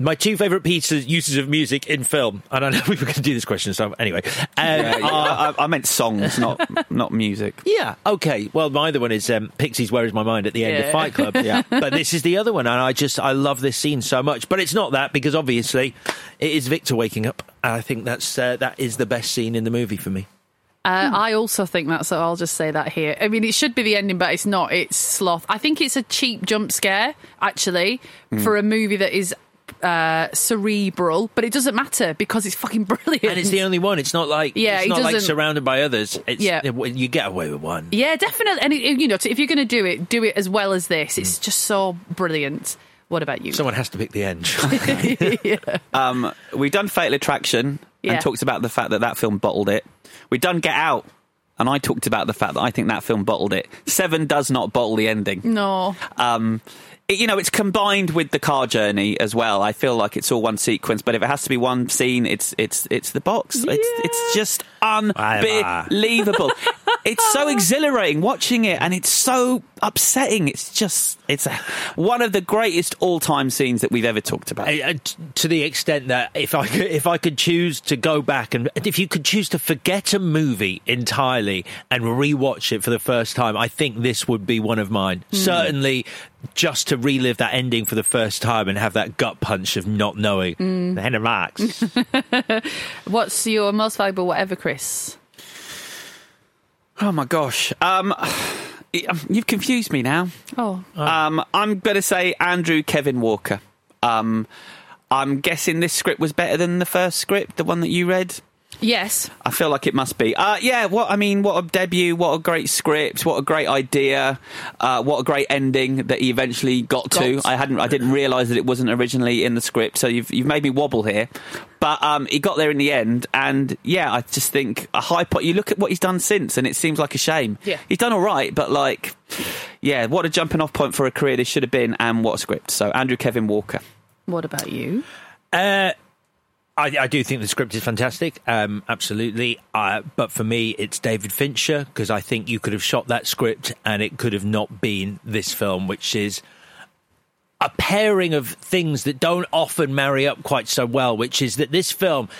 my two favourite pieces uses of music in film, and I know we were going to do this question, so anyway, um, Yeah, yeah, are- I, I meant songs, not not music. yeah, okay. Well, my other one is um, Pixies. Where is my mind at the end of Fight Club? yeah, but this is the other one, and I just I love this scene so much. But it's not that because obviously it is Victor waking up. And I think that's uh, that is the best scene in the movie for me. Uh, I also think that, so I'll just say that here. I mean, it should be the ending, but it's not. It's sloth. I think it's a cheap jump scare, actually, for a movie that is uh, cerebral, but it doesn't matter because it's fucking brilliant. And it's the only one. It's not like Yeah, it's he not like surrounded by others. It's, Yeah. you get away with one. Yeah, definitely. And it, you know, if you're going to do it, do it as well as this. It's Mm. just so brilliant. What about you? Someone has to pick the end. Um, we've done Fatal Attraction Yeah. and talked about the fact that that film bottled it. We've done Get Out, and I talked about the fact that I think that film bottled it. Seven does not bottle the ending. No. Um, it- you know, it's combined with the car journey as well. I feel like it's all one sequence, but if it has to be one scene, it's it's it's the box. It's it's just unbelievable. it's so exhilarating watching it, and it's so upsetting. It's just it's a, one of the greatest all time scenes that we've ever talked about. Uh, to the extent that if I could, if I could choose to go back and if you could choose to forget a movie entirely and rewatch it for the first time, I think this would be one of mine. Hmm. Certainly, just to relive that ending for the first time and have that gut punch of not knowing Hmm. the end of Max. What's your most valuable whatever, Chris? Oh my gosh. Um, you've confused me now. Oh. Um, I'm going to say Andrew Kevin Walker. Um, I'm guessing this script was better than the first script, the one that you read. Yes. I feel like it must be. Uh, yeah, what I mean, what a debut, what a great script, what a great idea, uh, what a great ending that he eventually got, to. I hadn't, I didn't realise that it wasn't originally in the script, so you've you've made me wobble here. But um, he got there in the end, and yeah, I just think a high pot. You look at what he's done since, and it seems like a shame. Yeah. he's done all right, but like, yeah, what a jumping off point for a career this should have been, and what a script. So Andrew Kevin Walker. What about you? Uh, I, I do think the script is fantastic, um, absolutely. Uh, but for me, it's David Fincher because I think you could have shot that script and it could have not been this film, which is a pairing of things that don't often marry up quite so well. Which is that this film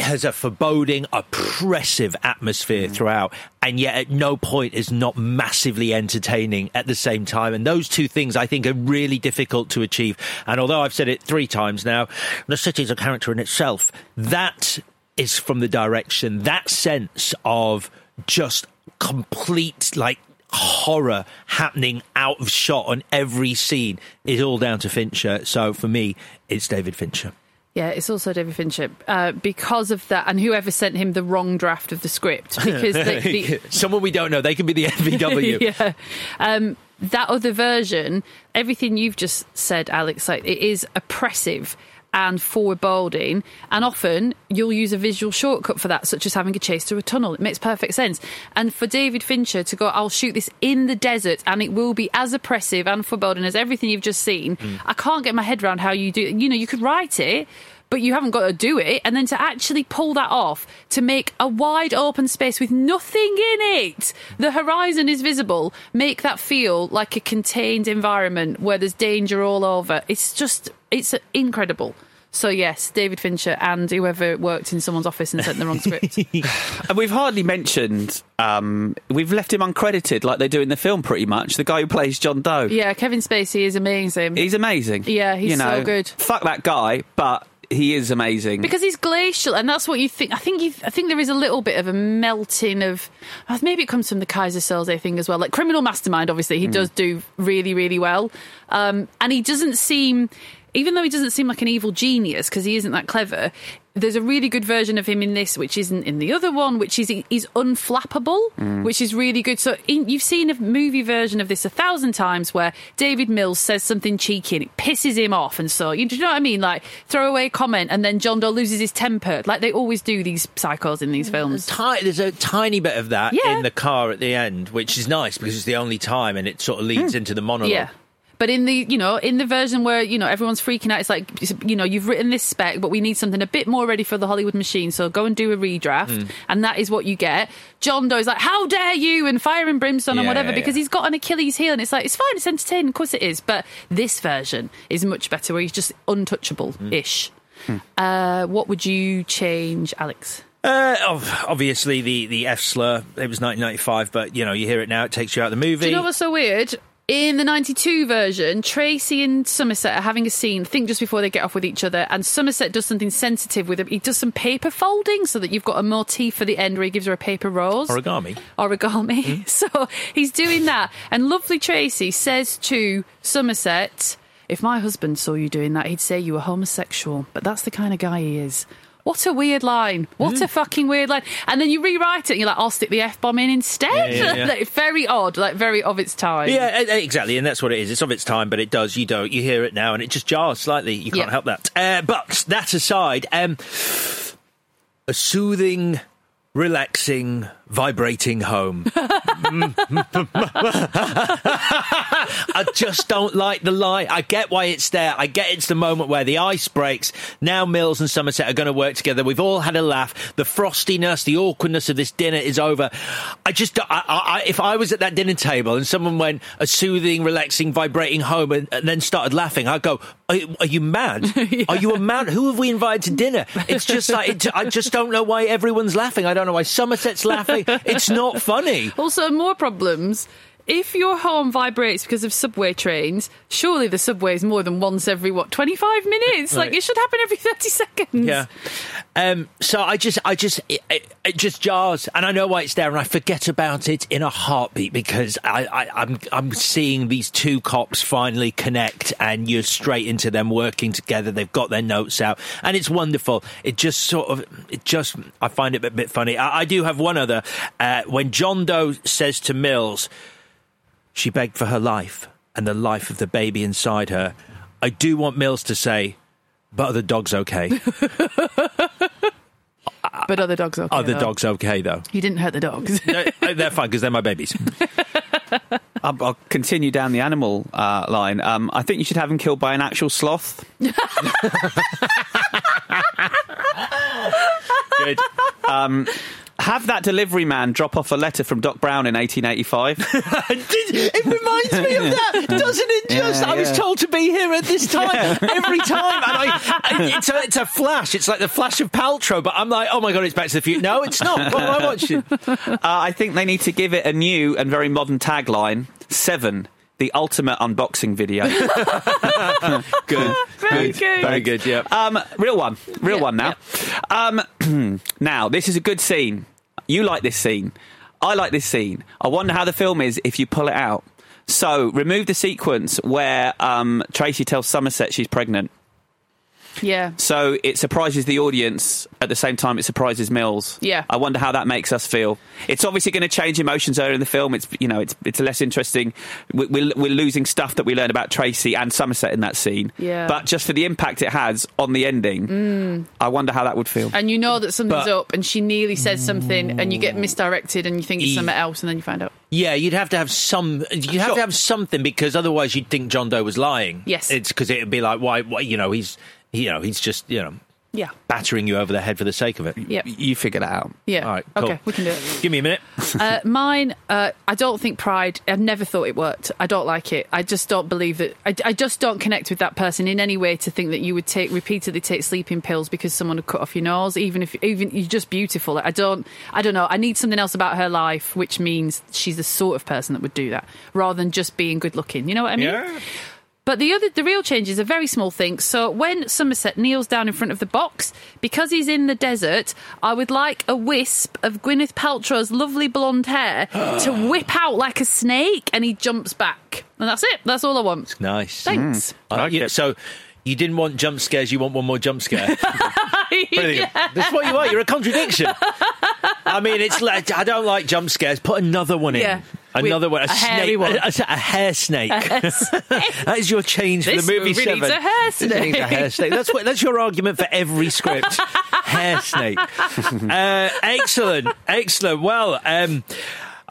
has a foreboding, oppressive atmosphere Mm. throughout, and yet at no point is not massively entertaining at the same time. And those two things I think are really difficult to achieve. And although I've said it three times now, the city is a character in itself. That is from the direction, that sense of just complete, like, horror happening out of shot on every scene is all down to Fincher. So for me, it's David Fincher. Yeah, it's also David Fincher. Uh, because of that, and whoever sent him the wrong draft of the script because the, the, someone we don't know, they can be the FVW. yeah, um, that other version, everything you've just said, Alex, like it is oppressive and foreboding, and often you'll use a visual shortcut for that, such as having a chase through a tunnel. It makes perfect sense. And for David Fincher to go, I'll shoot this in the desert, and it will be as oppressive and foreboding as everything you've just seen. Mm. I can't get my head around how you do. it. You know, you could write it. But you haven't got to do it, and then to actually pull that off to make a wide open space with nothing in it, the horizon is visible, make that feel like a contained environment where there's danger all over. It's just, it's incredible. So yes, David Fincher and whoever worked in someone's office and sent the wrong script. And we've hardly mentioned, um, we've left him uncredited like they do in the film pretty much. The guy who plays John Doe. yeah, Kevin Spacey is amazing. He's amazing. Yeah, he's you know, so good. Fuck that guy, but he is amazing. Because he's glacial, and that's what you think. I think you, I think there is a little bit of a melting of. uh, Maybe it comes from the Keyser Soze thing as well. Like Criminal Mastermind, obviously, he does do really, really well, um, and he doesn't seem. Even though he doesn't seem like an evil genius because he isn't that clever, there's a really good version of him in this, which isn't in the other one, which is he's unflappable, Mm. which is really good. So in, you've seen a movie version of this a thousand times where David Mills says something cheeky and it pisses him off, and so you, do you know what I mean? Like throwaway comment, and then John Doe loses his temper, like they always do these psychos in these films. Ti- There's a tiny bit of that Yeah. in the car at the end, which is nice because it's the only time and it sort of leads into the monologue. Yeah. But in the you know in the version where you know everyone's freaking out, it's like you know you've written this spec, but we need something a bit more ready for the Hollywood machine. So go and do a redraft, Mm. and that is what you get. John Doe is like, "How dare you!" and firing and brimstone and whatever yeah, because yeah. he's got an Achilles heel, and it's like it's fine, it's entertaining, of course it is. But this version is much better, where he's just untouchable ish. Mm. Uh, what would you change, Alex? Uh, obviously, the, the F slur, it was 1995, but you know, you hear it now, it takes you out of the movie. Do you know what's so weird? In the 92 version, Tracy and Somerset are having a scene, I think just before they get off with each other, and Somerset does something sensitive with him. He does some paper folding so that you've got a motif for the end where he gives her a paper rose. Origami. Origami. Hmm? So he's doing that. And lovely Tracy says to Somerset, if my husband saw you doing that, he'd say you were homosexual. But that's the kind of guy he is. What a weird line. What Hmm. a fucking weird line. And then you rewrite it and you're like, I'll stick the F bomb in instead. Yeah, yeah, yeah. like, very odd, like very of its time. Yeah, exactly, and that's what it is. It's of its time, but it does. You don't. You hear it now, and it just jars slightly. You can't help that. Uh, but that aside, um, a soothing, relaxing, vibrating home. I just don't like the lie. I get why it's there. I get it's the moment where the ice breaks. Now Mills and Somerset are going to work together. We've all had a laugh. The frostiness, the awkwardness of this dinner is over. I just, I, I, if I was at that dinner table and someone went a soothing, relaxing, vibrating home and, and then started laughing, I'd go, "Are, you- are you mad? Are you a man? Who have we invited to dinner? It's just like it, I just don't know why everyone's laughing. I don't know why Somerset's laughing. It's not funny. Also, more problems. If your home vibrates because of subway trains, surely the subway is more than once every what twenty five minutes. Like it should happen every thirty seconds. Yeah. Um, so I just, I just, it, it, it just jars, and I know why it's there, and I forget about it in a heartbeat because I, I, I'm, I'm seeing these two cops finally connect, and you're straight into them working together. They've got their notes out, and it's wonderful. It just sort of, it just, I find it a bit funny. I, I do have one other. Uh, when John Doe says to Mills, she begged for her life and the life of the baby inside her. I do want Mills to say, but are the dogs okay? But other dogs okay. Are the though. dogs okay though? You didn't hurt the dogs. No, uh, they're fine because they're my babies. I'll, I'll continue down the animal uh, line. Um, I think you should have him killed by an actual sloth. Good. Um, have that delivery man drop off a letter from Doc Brown in 1885. it reminds me of that, doesn't it? Just Yeah, I was yeah. told to be here at this time Yeah. every time, and I, it's a, it's a flash. It's like the flash of Paltrow, but I'm like, oh my god, it's Back to the Future. No, it's not. What am I watching? uh, I think they need to give it a new and very modern tagline: Seven, the ultimate unboxing video. good, Very good. very good. Yeah. Um, real one, real one now. Um, now this is a good scene. You like this scene. I like this scene. I wonder how the film is if you pull it out. So remove the sequence where um, Tracy tells Somerset she's pregnant. Yeah. So it surprises the audience at the same time it surprises Mills. Yeah. I wonder how that makes us feel. It's obviously going to change emotions earlier in the film. It's you know it's it's less interesting. We- We're, we're losing stuff that we learn about Tracy and Somerset in that scene. Yeah. But just for the impact it has on the ending, Mm. I wonder how that would feel. And you know that something's But- up, and she nearly says something, and you get misdirected, and you think it's E- something else, and then you find out. Yeah, you'd have to have some. You'd have to have something because otherwise you'd think John Doe was lying. Yes. it's because it'd be like, why, why? You know, he's, you know, he's just, you know, Yeah. battering you over the head for the sake of it. Yep. You figure that out. Yeah. All right. Cool. Okay, we can do it. Give me a minute. uh, mine, uh, I don't think Pride. I've never thought it worked. I don't like it. I just don't believe that. I, I just don't connect with that person in any way to think that you would take repeatedly take sleeping pills because someone had cut off your nose, even if even you're just beautiful. I don't. I don't know. I need something else about her life, which means she's the sort of person that would do that rather than just being good looking. You know what I mean? Yeah. But the other, the real change is a very small thing. So when Somerset kneels down in front of the box, because he's in the desert, I would like a wisp of Gwyneth Paltrow's lovely blonde hair to whip out like a snake, and he jumps back, and that's it. That's all I want. Nice. Thanks. Mm. Uh, I like it. So you didn't want jump scares. You want one more jump scare. Brilliant. Yeah. That's what you are. You're a contradiction. I mean, it's like I don't like jump scares. Put another one in. Yeah. Another With one. A, a snake. one. A, a- a hair snake. that is your change for This the movie movie seven. needs a hair This needs a snake. hair snake. That's what. That's your argument for every script. hair snake. Uh, excellent. Excellent. Well. Um,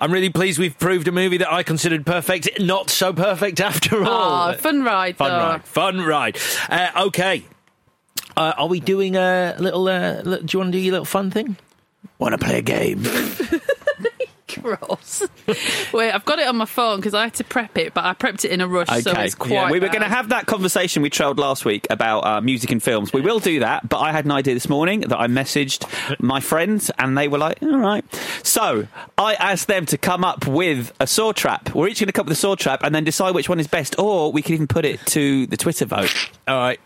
I'm really pleased we've proved a movie that I considered perfect, not so perfect after all. Oh, fun ride, Fun though. ride. Fun ride. Uh, okay. Uh, are we doing a little, uh, li- do you want to do your little fun thing? Want to play a game? Gross. Wait, I've got it on my phone because I had to prep it, but I prepped it in a rush, so it's quite. we were going to have that conversation we trailed last week about uh, music and films. We will do that, but I had an idea this morning that I messaged my friends, and they were like, "All right." So I asked them to come up with a saw trap. We're each going to come up with a saw trap, and then decide which one is best, or we can even put it to the Twitter vote. All right.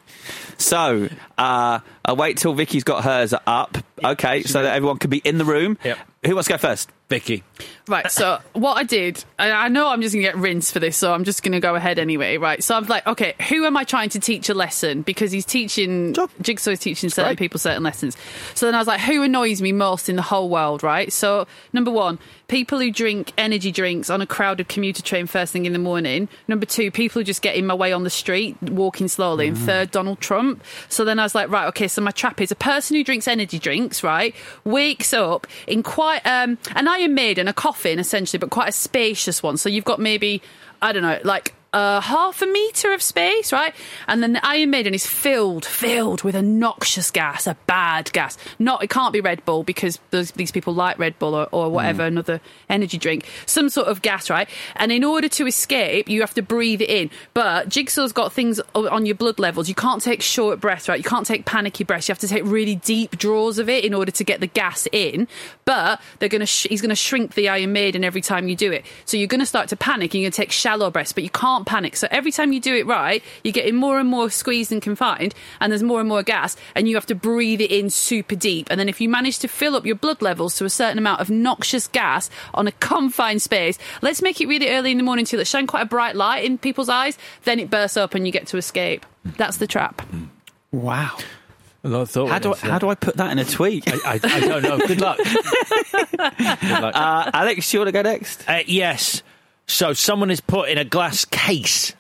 So uh, I'll wait till Vicky's got hers up. Okay, so that everyone can be in the room. Yep. Who wants to go first? Vicky. Right, so what I did, I, I know I'm just going to get rinsed for this, so I'm just going to go ahead anyway, right? So I'm like, okay, who am I trying to teach a lesson? Because he's teaching, Jigsaw is teaching certain people certain lessons. So then I was like, who annoys me most in the whole world, right? So, number one, people who drink energy drinks on a crowded commuter train first thing in the morning. Number two, people who just get in my way on the street, walking slowly. And third, Donald Trump. So then I was like, right, okay, so my trap is a person who drinks energy drinks, right, wakes up in quite um, an Iron Maiden, a coffin essentially, but quite a spacious one. So you've got maybe, I don't know, like uh, half a meter of space, right? And then the Iron Maiden is filled, filled with a noxious gas, a bad gas. Not, it can't be Red Bull because those, these people like Red Bull or, or whatever, another energy drink. Some sort of gas, right? And in order to escape, you have to breathe it in. But Jigsaw's got things on your blood levels. You can't take short breaths, right? You can't take panicky breaths. You have to take really deep draws of it in order to get the gas in. But they're gonna, sh- he's gonna shrink the Iron Maiden every time you do it. So you're gonna start to panic. and You're gonna take shallow breaths, but you can't panic. So every time you do it right, you're getting more and more squeezed and confined, and there's more and more gas, and you have to breathe it in super deep. And then if you manage to fill up your blood levels to a certain amount of noxious gas on a confined space, let's make it really early in the morning too. Let's shine quite a bright light in people's eyes. Then it bursts up, and you get to escape. That's the trap. Wow. A lot of thought. How do I, how do I put that in a tweet? I, I, I don't know. Good luck. Good luck. Uh, Alex, you want to go next? Uh, yes. So someone is put in a glass case.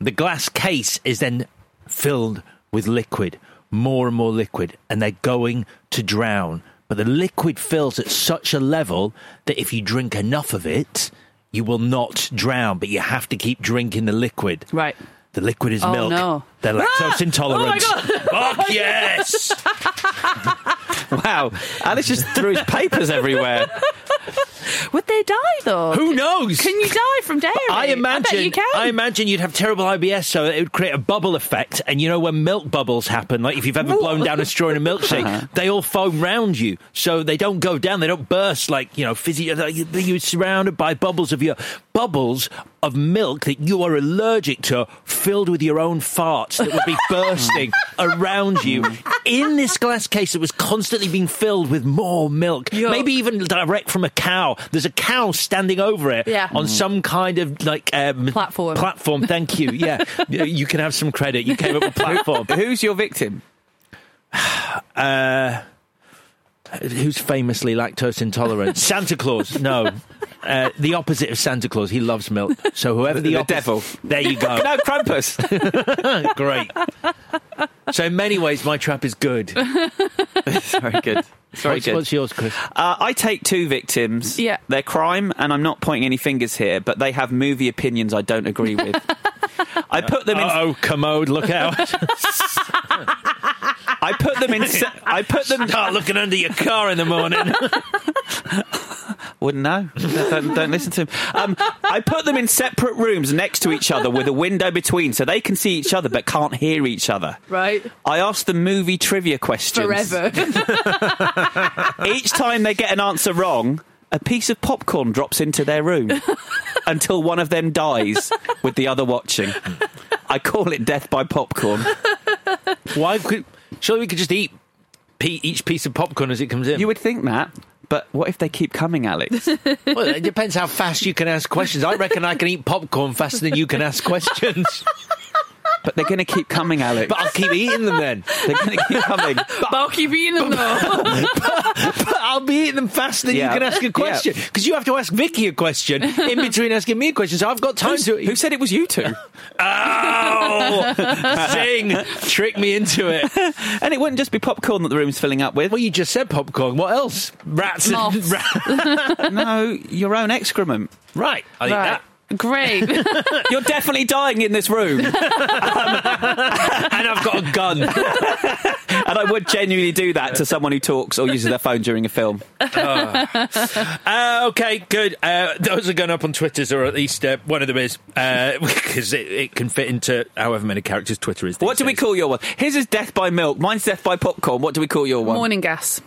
The glass case is then filled with liquid, more and more liquid, and they're going to drown. But the liquid fills at such a level that if you drink enough of it, you will not drown, but you have to keep drinking the liquid. Right. The liquid is Oh, milk. no. They're lactose Ah! intolerant. Oh, my God. Fuck yes! Wow, Alice just threw his papers everywhere. Would they die though? Who knows? Can you die from dairy? I bet imagine. you can. I imagine you'd have terrible IBS, so it would create a bubble effect. And you know when milk bubbles happen, like if you've ever blown down a straw in a milkshake, Uh-huh. they all foam round you, so they don't go down. They don't burst like you know. fizzy. like, you're surrounded by bubbles of your bubbles of milk that you are allergic to, filled with your own farts that would be bursting around you in this glass case that was constantly being filled with more milk, Yuck. maybe even direct from a cow. There's a cow standing over it Yeah. on some kind of like um, Platform. Platform. Thank you. Yeah, Yeah, you can have some credit. You came up with a platform. Who's your victim? Uh, who's famously lactose intolerant? Santa Claus. No. Uh, the opposite of Santa Claus. He loves milk. So whoever the, The opposite- devil. There you go. No, Krampus. Great. So in many ways, my trap is good. It's very good. It's very what's, good. what's yours, Chris? Uh, I take two victims. Yeah. They're crime, and I'm not pointing any fingers here, but they have movie opinions I don't agree with. I put them in. Oh, commode! Look out! I put them in. Se- I put them. Start looking under your car in the morning. Wouldn't know. Don't, don't listen to him. Um, I put them in separate rooms next to each other with a window between, so they can see each other but can't hear each other. right I asked them movie trivia questions. forever. Each time they get an answer wrong, a piece of popcorn drops into their room until one of them dies with the other watching. I call it death by popcorn. Why could? Surely we could just eat each piece of popcorn as it comes in. You would think that, but what if they keep coming, Alex? Well, it depends how fast you can ask questions. I reckon I can eat popcorn faster than you can ask questions. But they're going to keep coming, Alex. But I'll keep eating them then. They're going to keep coming. but I'll keep eating them though. But I'll be eating them faster than Yeah. you can ask a question. Because you have to ask Vicky a question in between asking me a question. So I've got time to. Who said it was you two? Oh, sing! Trick me into it. And it wouldn't just be popcorn that the room's filling up with. Well, you just said popcorn. What else? Rats and Moths. no, your own excrement. right. I think right. Great. You're definitely dying in this room. and. And I've got a gun. And I would genuinely do that to someone who talks or uses their phone during a film. Uh, okay, good. Uh, those are going up on Twitters, or at least uh, one of them is, because it, it can fit into however many characters Twitter is. What do we call your one? His is death by milk. Mine's death by popcorn. What do we call your one? Morning gas.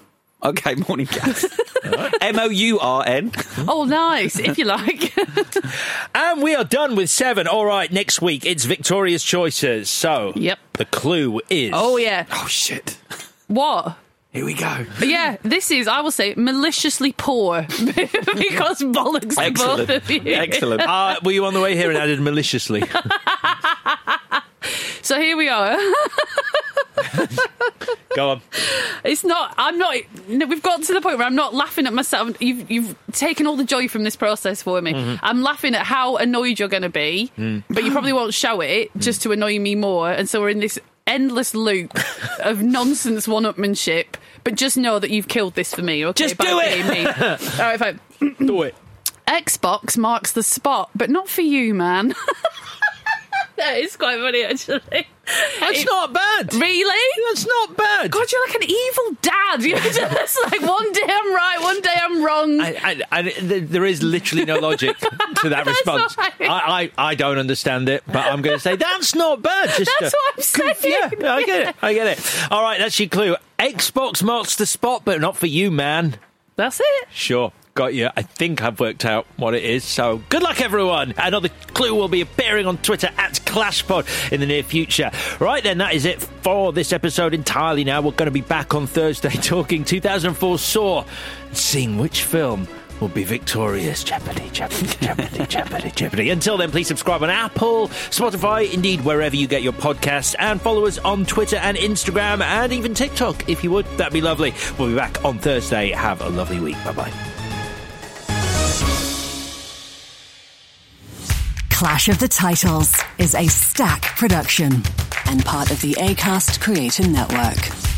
Okay, morning gas. M O U R N. Oh, nice. If you like. And we are done with seven. All right, next week it's Victoria's Choices. So, Yep. the clue is. oh yeah. Oh shit. What? Here we go. Yeah, this is, I will say, maliciously poor because bollocks to both Excellent. of you. Excellent. Uh, were you on the way here and added maliciously? So here we are. Go on. It's not. I'm not. No, we've got to the point where I'm not laughing at myself. You've you've taken all the joy from this process for me. Mm-hmm. I'm laughing at how annoyed you're going to be, Mm. but you probably won't show it just to annoy me more. And so we're in this endless loop of nonsense one-upmanship. But just know that you've killed this for me. Okay, Just by do it! me. all right, fine. Do it. Xbox marks the spot, but not for you, man. that is quite funny, actually. That's It- not bad. Really? That's not bad. God, you're like an evil dad. You're just like one day I'm right, one day I'm wrong. I, I, I, there is literally no logic to that response. right. I, I, I don't understand it, but I'm going to say that's not bad. Just That's what I'm saying. Yeah, I get it. I get it. All right, that's your clue. Xbox marks the spot, but not for you, man. That's it. Sure. Got you. I think I've worked out what it is. So good luck, everyone. Another clue will be appearing on Twitter at ClashPod in the near future. Right then, that is it for this episode entirely now. We're going to be back on Thursday talking 2004 Saw, and seeing which film will be victorious. Jeopardy, Jeopardy, Jeopardy, Jeopardy, Jeopardy. Until then, please subscribe on Apple, Spotify, indeed, wherever you get your podcasts, and follow us on Twitter and Instagram and even TikTok if you would. That'd be lovely. We'll be back on Thursday. Have a lovely week. Bye bye. Clash of the Titles is a stack production and part of the ACAST Creator Network.